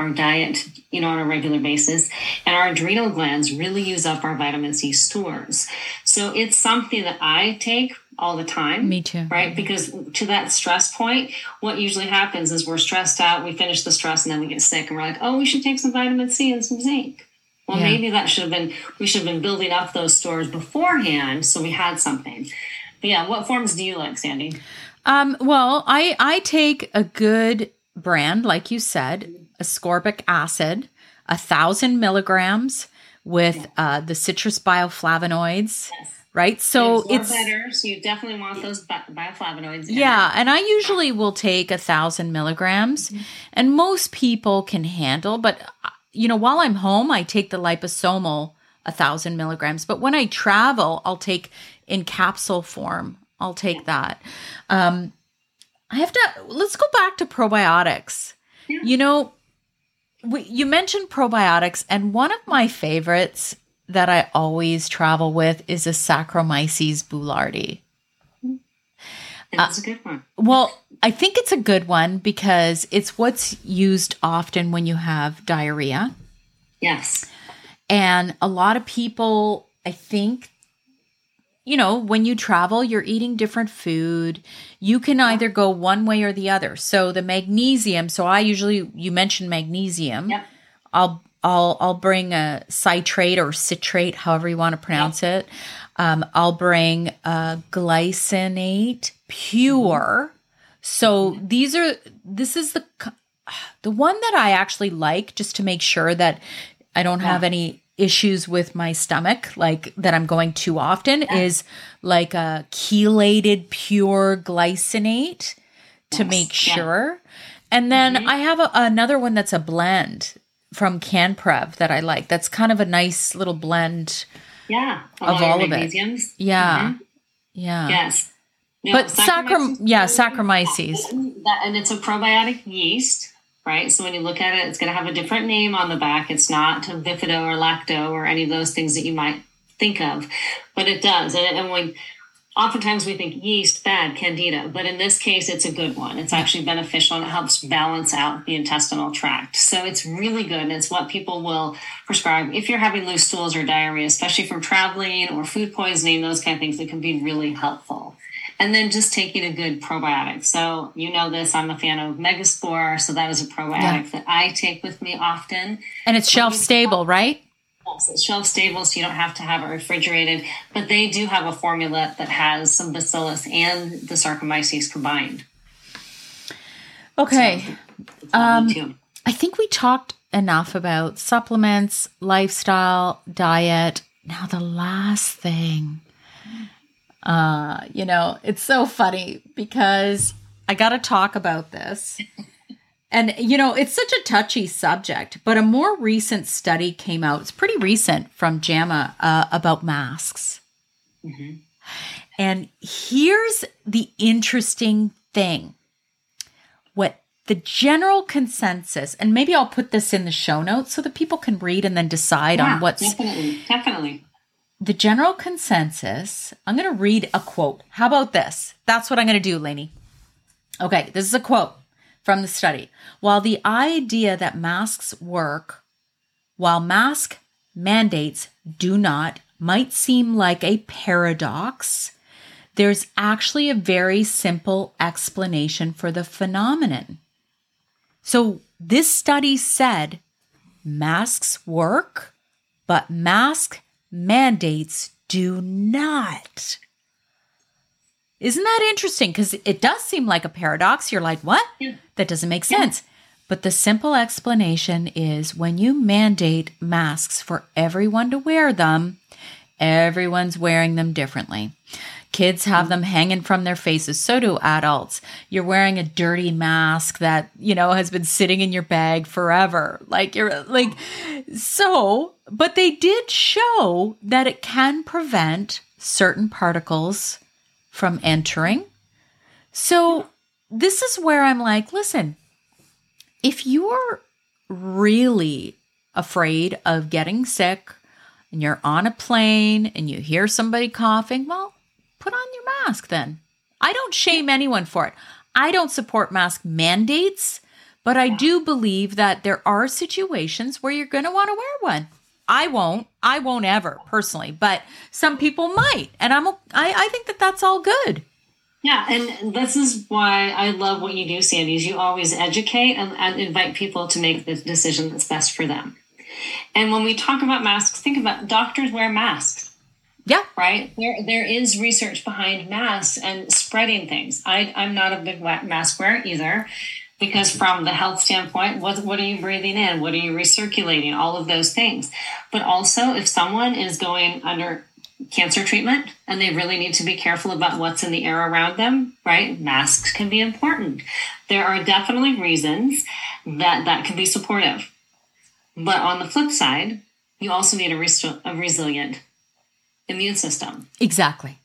our diet, you know, on a regular basis. And our adrenal glands really use up our vitamin C stores. So it's something that I take all the time. Me too. Right? Because to that stress point, what usually happens is we're stressed out, we finish the stress, and then we get sick, and we're like, oh, we should take some vitamin C and some zinc. Well, yeah. maybe that should have been, we should have been building up those stores beforehand so we had something. But yeah, what forms do you like, Sandy? Um, well, I I take a good brand, like you said, ascorbic acid, a thousand milligrams with uh, the citrus bioflavonoids. Yes. Right, so it's better. So you definitely want those bioflavonoids. Yeah, and I usually will take a thousand milligrams, mm-hmm. and most people can handle. But uh, you know, while I'm home, I take the liposomal a thousand milligrams. But when I travel, I'll take in capsule form. I'll take yeah. that. Um, I have to. Let's go back to probiotics. Yeah. You know, we, you mentioned probiotics, and one of my favorites that I always travel with is a Saccharomyces boulardii. That's uh, a good one. Well, I think it's a good one because it's what's used often when you have diarrhea. Yes. And a lot of people, I think, you know, when you travel, you're eating different food. You can either go one way or the other. So the magnesium, so I usually you mentioned magnesium. Yep. I'll I'll I'll bring a citrate or citrate, however you want to pronounce it. Um, I'll bring a glycinate pure. So these are this is the the one that I actually like just to make sure that I don't have any issues with my stomach like that I'm going too often is like a chelated pure glycinate to Yes, make yeah. sure. And then mm-hmm. I have a, another one that's a blend from CanPrev that I like. That's kind of a nice little blend. Yeah. Of all of it. Yeah. Mm-hmm. Yeah. Yes. No, But Saccharomyces- yeah, Saccharomyces. And it's a probiotic yeast, right? So when you look at it, it's going to have a different name on the back. It's not bifido or lacto or any of those things that you might think of, but it does. And, and when oftentimes we think yeast, bad, candida, but in this case, it's a good one. It's actually beneficial and it helps balance out the intestinal tract. So it's really good. And it's what people will prescribe if you're having loose stools or diarrhea, especially from traveling or food poisoning, those kind of things. It can be really helpful. And then just taking a good probiotic. So you know this, I'm a fan of Megaspore. So that is a probiotic that I take with me often. And it's shelf stable, right? It's shelf stable, so you don't have to have it refrigerated. But they do have a formula that has some bacillus and the Saccharomyces combined. Okay. Um. I think we talked enough about supplements, lifestyle, diet. Now the last thing. Uh, you know, it's so funny because I got to talk about this. And you know, it's such a touchy subject, but a more recent study came out. It's pretty recent from JAMA uh, about masks. And here's the interesting thing what the general consensus, and maybe I'll put this in the show notes so that people can read and then decide Yeah, on what's definitely, definitely. The general consensus. I'm going to read a quote. How about this? That's what I'm going to do, Laini. Okay, this is a quote from the study. While the idea that masks work, while mask mandates do not, might seem like a paradox, there's actually a very simple explanation for the phenomenon. So, this study said masks work, but mask mandates do not. Isn't that interesting? Because it does seem like a paradox. You're like, what? Yeah. That doesn't make sense. But the simple explanation is when you mandate masks for everyone to wear them, everyone's wearing them differently. Kids have mm-hmm. them hanging from their faces. So do adults. You're wearing a dirty mask that, you know, has been sitting in your bag forever. Like you're like, so, but they did show that it can prevent certain particles from entering. So this is where I'm like, listen, if you're really afraid of getting sick and you're on a plane and you hear somebody coughing, well, put on your mask then. I don't shame anyone for it. I don't support mask mandates, but I do believe that there are situations where you're going to want to wear one. I won't. I won't ever personally, but some people might, and I'm. I, I think that that's all good. Yeah, and this is why I love what you do, Sandy. Is you always educate and, and invite people to make the decision that's best for them. And when we talk about masks, think about doctors wear masks, Yeah, right? There, there is research behind masks and spreading things. I, I'm not a big mask wearer either, because from the health standpoint, what what are you breathing in? What are you recirculating? All of those things. But also, if someone is going under cancer treatment and they really need to be careful about what's in the air around them, right? Masks can be important. There are definitely reasons that that can be supportive. But on the flip side, you also need a, res- a resilient immune system. exactly.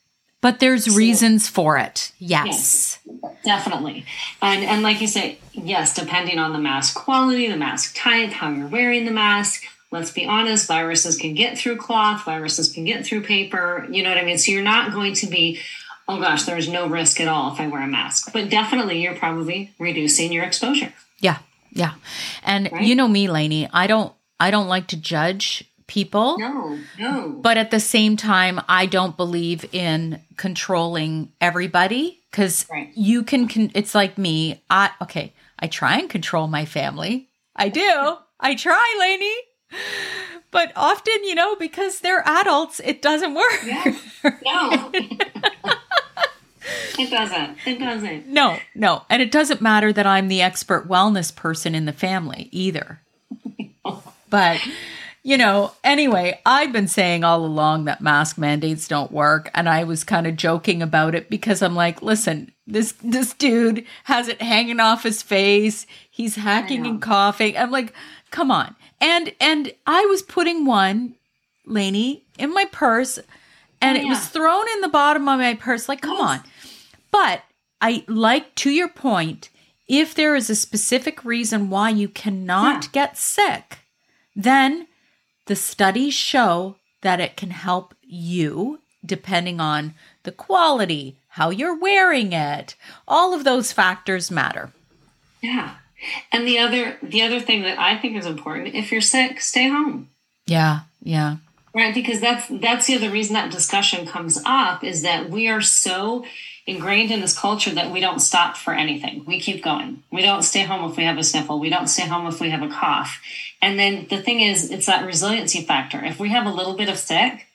But there's reasons for it. Yes. Definitely. And and like you say, yes, depending on the mask quality, the mask type, how you're wearing the mask, let's be honest, viruses can get through cloth, viruses can get through paper, you know what I mean? So you're not going to be oh gosh, there's no risk at all if I wear a mask. But definitely you're probably reducing your exposure. Yeah. Yeah. And Right? you know me, Laini, I don't I don't like to judge people. No, no. But at the same time, I don't believe in controlling everybody because Right. you can, con- it's like me. I, okay, I try and control my family. I do. I try, Laini. But often, you know, because they're adults, it doesn't work. Yeah. No. it doesn't. It doesn't. No, no. And it doesn't matter that I'm the expert wellness person in the family either. but, you know, anyway, I've been saying all along that mask mandates don't work. And I was kind of joking about it because I'm like, listen, this this dude has it hanging off his face. He's hacking and coughing. I'm like, come on. And and I was putting one, Laini, in my purse, and Oh, it was thrown in the bottom of my purse. Like, come on. But I like to your point, if there is a specific reason why you cannot Yeah. get sick, then the studies show that it can help you depending on the quality, how you're wearing it. All of those factors matter. Yeah. And the other the other thing that I think is important, if you're sick, stay home. Yeah, yeah. Right, because that's that's the other reason that discussion comes up is that we are so ingrained in this culture that we don't stop for anything. We keep going. We don't stay home if we have a sniffle. We don't stay home if we have a cough. And then the thing is, it's that resiliency factor. If we have a little bit of sick,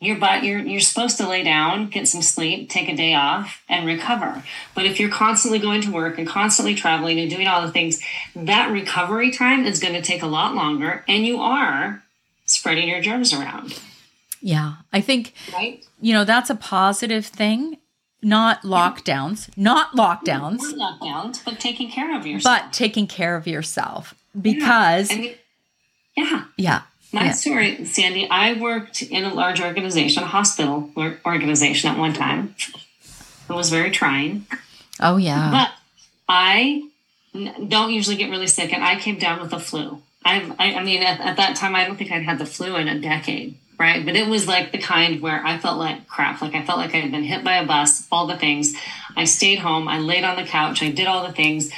your body, you're you're supposed to lay down, get some sleep, take a day off, and recover. But if you're constantly going to work and constantly traveling and doing all the things, that recovery time is going to take a lot longer, and you are spreading your germs around, Yeah. I think, right? you know, that's a positive thing. Not lockdowns, not lockdowns, Not lockdowns, but taking care of yourself. but taking care of yourself because, I mean, yeah. yeah. My yeah. story, Sandy, I worked in a large organization, a hospital organization at one time. It was very trying. Oh, yeah. But I don't usually get really sick, and I came down with the flu. I've, I, I mean, at, at that time, I don't think I'd had the flu in a decade, right? But it was like the kind where I felt like crap. Like I felt like I had been hit by a bus, all the things. I stayed home, I laid on the couch, I did all the things.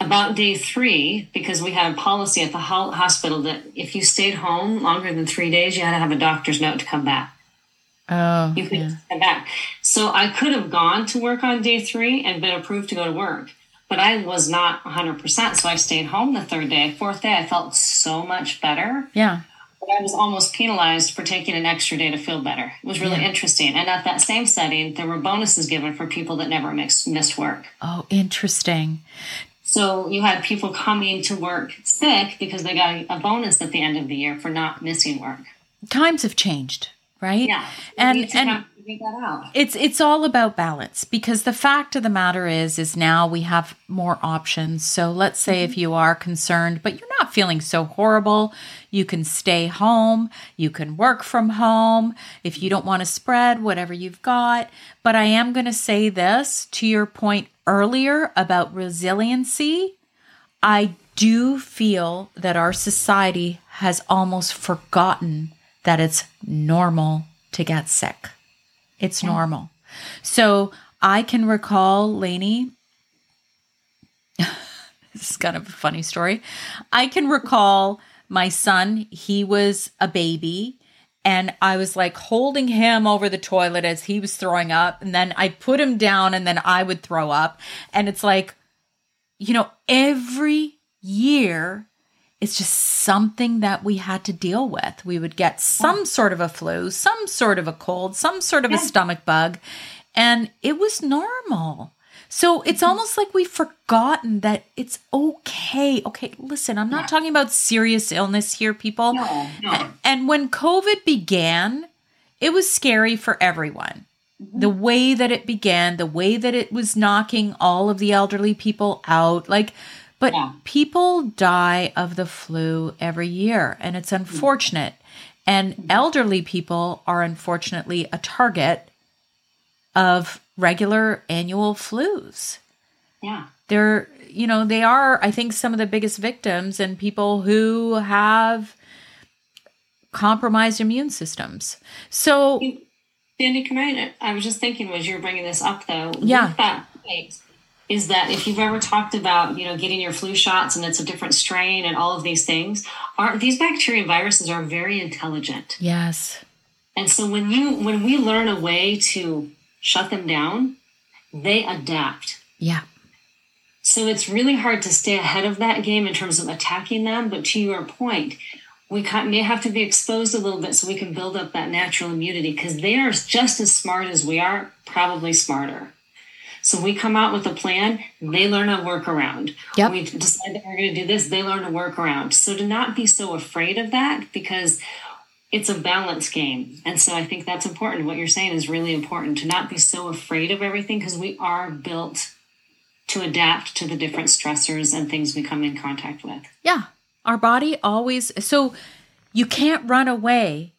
About day three, because we had a policy at the hospital that if you stayed home longer than three days, you had to have a doctor's note to come back. oh, You could yeah. come back. So I could have gone to work on day three and been approved to go to work, but I was not 100%. So I stayed home the third day. Fourth day, I felt so much better. yeah. But I was almost penalized for taking an extra day to feel better. It was really Yeah. interesting. And at that same setting, there were bonuses given for people that never mixed, missed work. Oh, interesting. So you had people coming to work sick because they got a bonus at the end of the year for not missing work. Times have changed, right? Yeah. And- and- kind figure that out. it's it's all about balance because the fact of the matter is is now we have more options. So let's say if mm-hmm. you are concerned but you're not feeling so horrible you can stay home you can work from home. If you don't want to spread whatever you've got. But i am going to say this to your point earlier about resiliency. I do feel that our society has almost forgotten that it's normal to get sick it's normal. So I can recall, Laini, this is kind of a funny story. I can recall my son, he was a baby, and I was like holding him over the toilet as he was throwing up. And then I put him down, and then I would throw up. And it's like, you know, every year it's just something that we had to deal with. We would get some sort of a flu, some sort of a cold, some sort of a stomach bug, and it was normal. So it's mm-hmm. almost like we've forgotten that it's okay. Okay, listen, I'm not Yeah. talking about serious illness here, people. No, no. And when COVID began, it was scary for everyone. Mm-hmm. The way that it began, the way that it was knocking all of the elderly people out, like, but Yeah. people die of the flu every year, and it's unfortunate. And elderly people are unfortunately a target of regular annual flus Yeah. they're you know they are i think some of the biggest victims and people who have compromised immune systems so Sandy, can I? I was just thinking as you were bringing this up, though. Yeah. With that is that if you've ever talked about, you know, getting your flu shots and it's a different strain and all of these things, are these bacteria and viruses are very intelligent. Yes. And so when you when we learn a way to shut them down, they adapt. Yeah. So it's really hard to stay ahead of that game in terms of attacking them. But to your point, we may have to be exposed a little bit so we can build up that natural immunity because they are just as smart as we are, probably smarter. So we come out with a plan, they learn a workaround. Yep. We decide that we're going to do this, they learn a workaround. So to not be so afraid of that because it's a balance game. And so I think that's important. What you're saying is really important to not be so afraid of everything because we are built to adapt to the different stressors and things we come in contact with. Yeah. Our body always, so you can't run away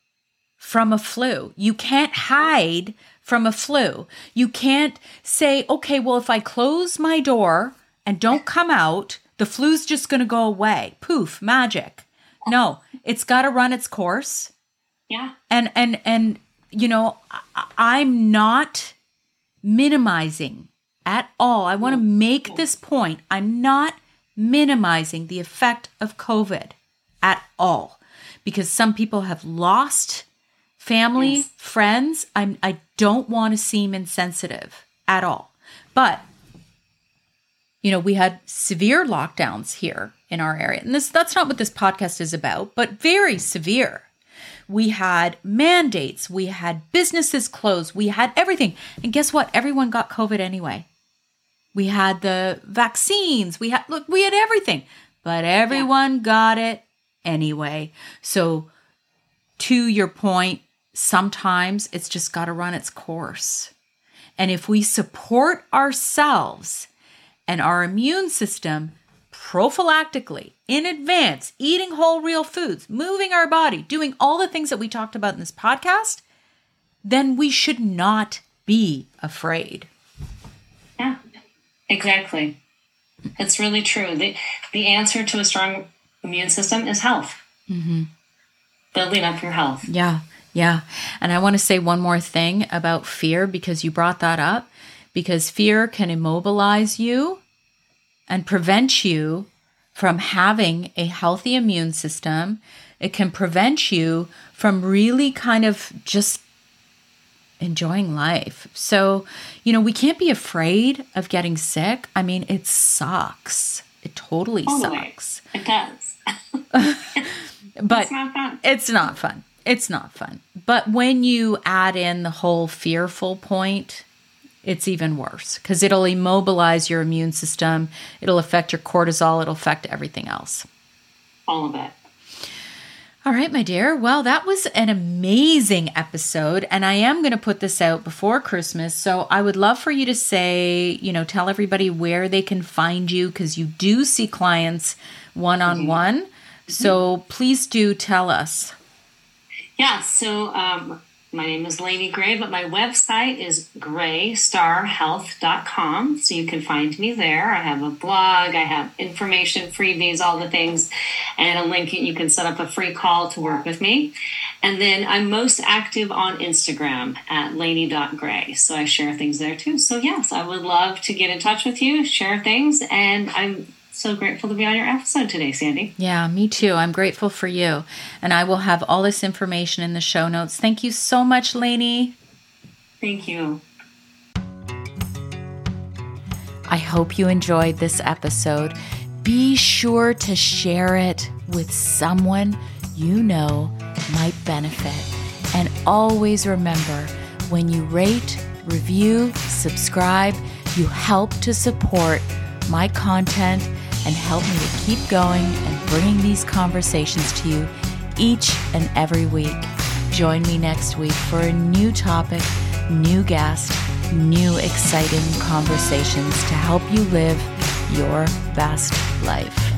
from a flu. You can't hide from a flu. You can't say, okay, well, if I close my door and don't come out, the flu's just going to go away. Poof, magic. No, it's got to run its course. Yeah. And, and, and, you know, I, I'm not minimizing at all. I want to make this point. I'm not minimizing the effect of COVID at all because some people have lost family, yes. friends. I'm I don't want to seem insensitive at all. But you know, we had severe lockdowns here in our area. And this that's not what this podcast is about, but very severe. We had mandates, we had businesses closed, we had everything. And guess what? Everyone got COVID anyway. We had the vaccines. We had look, we had everything. But everyone yeah. got it anyway. So to your point, sometimes it's just got to run its course. And if we support ourselves and our immune system prophylactically in advance, eating whole real foods, moving our body, doing all the things that we talked about in this podcast, then we should not be afraid. Yeah. Exactly. It's really true. The, the answer to a strong immune system is health. Mm-hmm. Building up your health. Yeah. Yeah. And I want to say one more thing about fear because you brought that up. Because fear can immobilize you and prevent you from having a healthy immune system. It can prevent you from really kind of just enjoying life. So, you know, we can't be afraid of getting sick. I mean, it sucks. It totally sucks. It does. but it's not fun. It's not fun. It's not fun. But when you add in the whole fearful point, it's even worse because it'll immobilize your immune system. It'll affect your cortisol. It'll affect everything else. All of it. All right, my dear. Well, that was an amazing episode. And I am going to put this out before Christmas. So I would love for you to say, you know, tell everybody where they can find you because you do see clients one on mm-hmm. one. So mm-hmm. please do tell us. Yeah. So um, my name is Laini Gray, but my website is graystarhealth.com. So you can find me there. I have a blog, I have information, freebies, all the things, and a link you can set up a free call to work with me. And then I'm most active on Instagram at lainey.gray. So I share things there too. So yes, I would love to get in touch with you, share things, and I'm so grateful to be on your episode today, Sandy. Yeah, me too. I'm grateful for you. And I will have all this information in the show notes. Thank you so much, Laini. Thank you. I hope you enjoyed this episode. Be sure to share it with someone you know might benefit. And always remember when you rate, review, subscribe, you help to support my content and help me to keep going and bringing these conversations to you each and every week. Join me next week for a new topic, new guest, new exciting conversations to help you live your best life.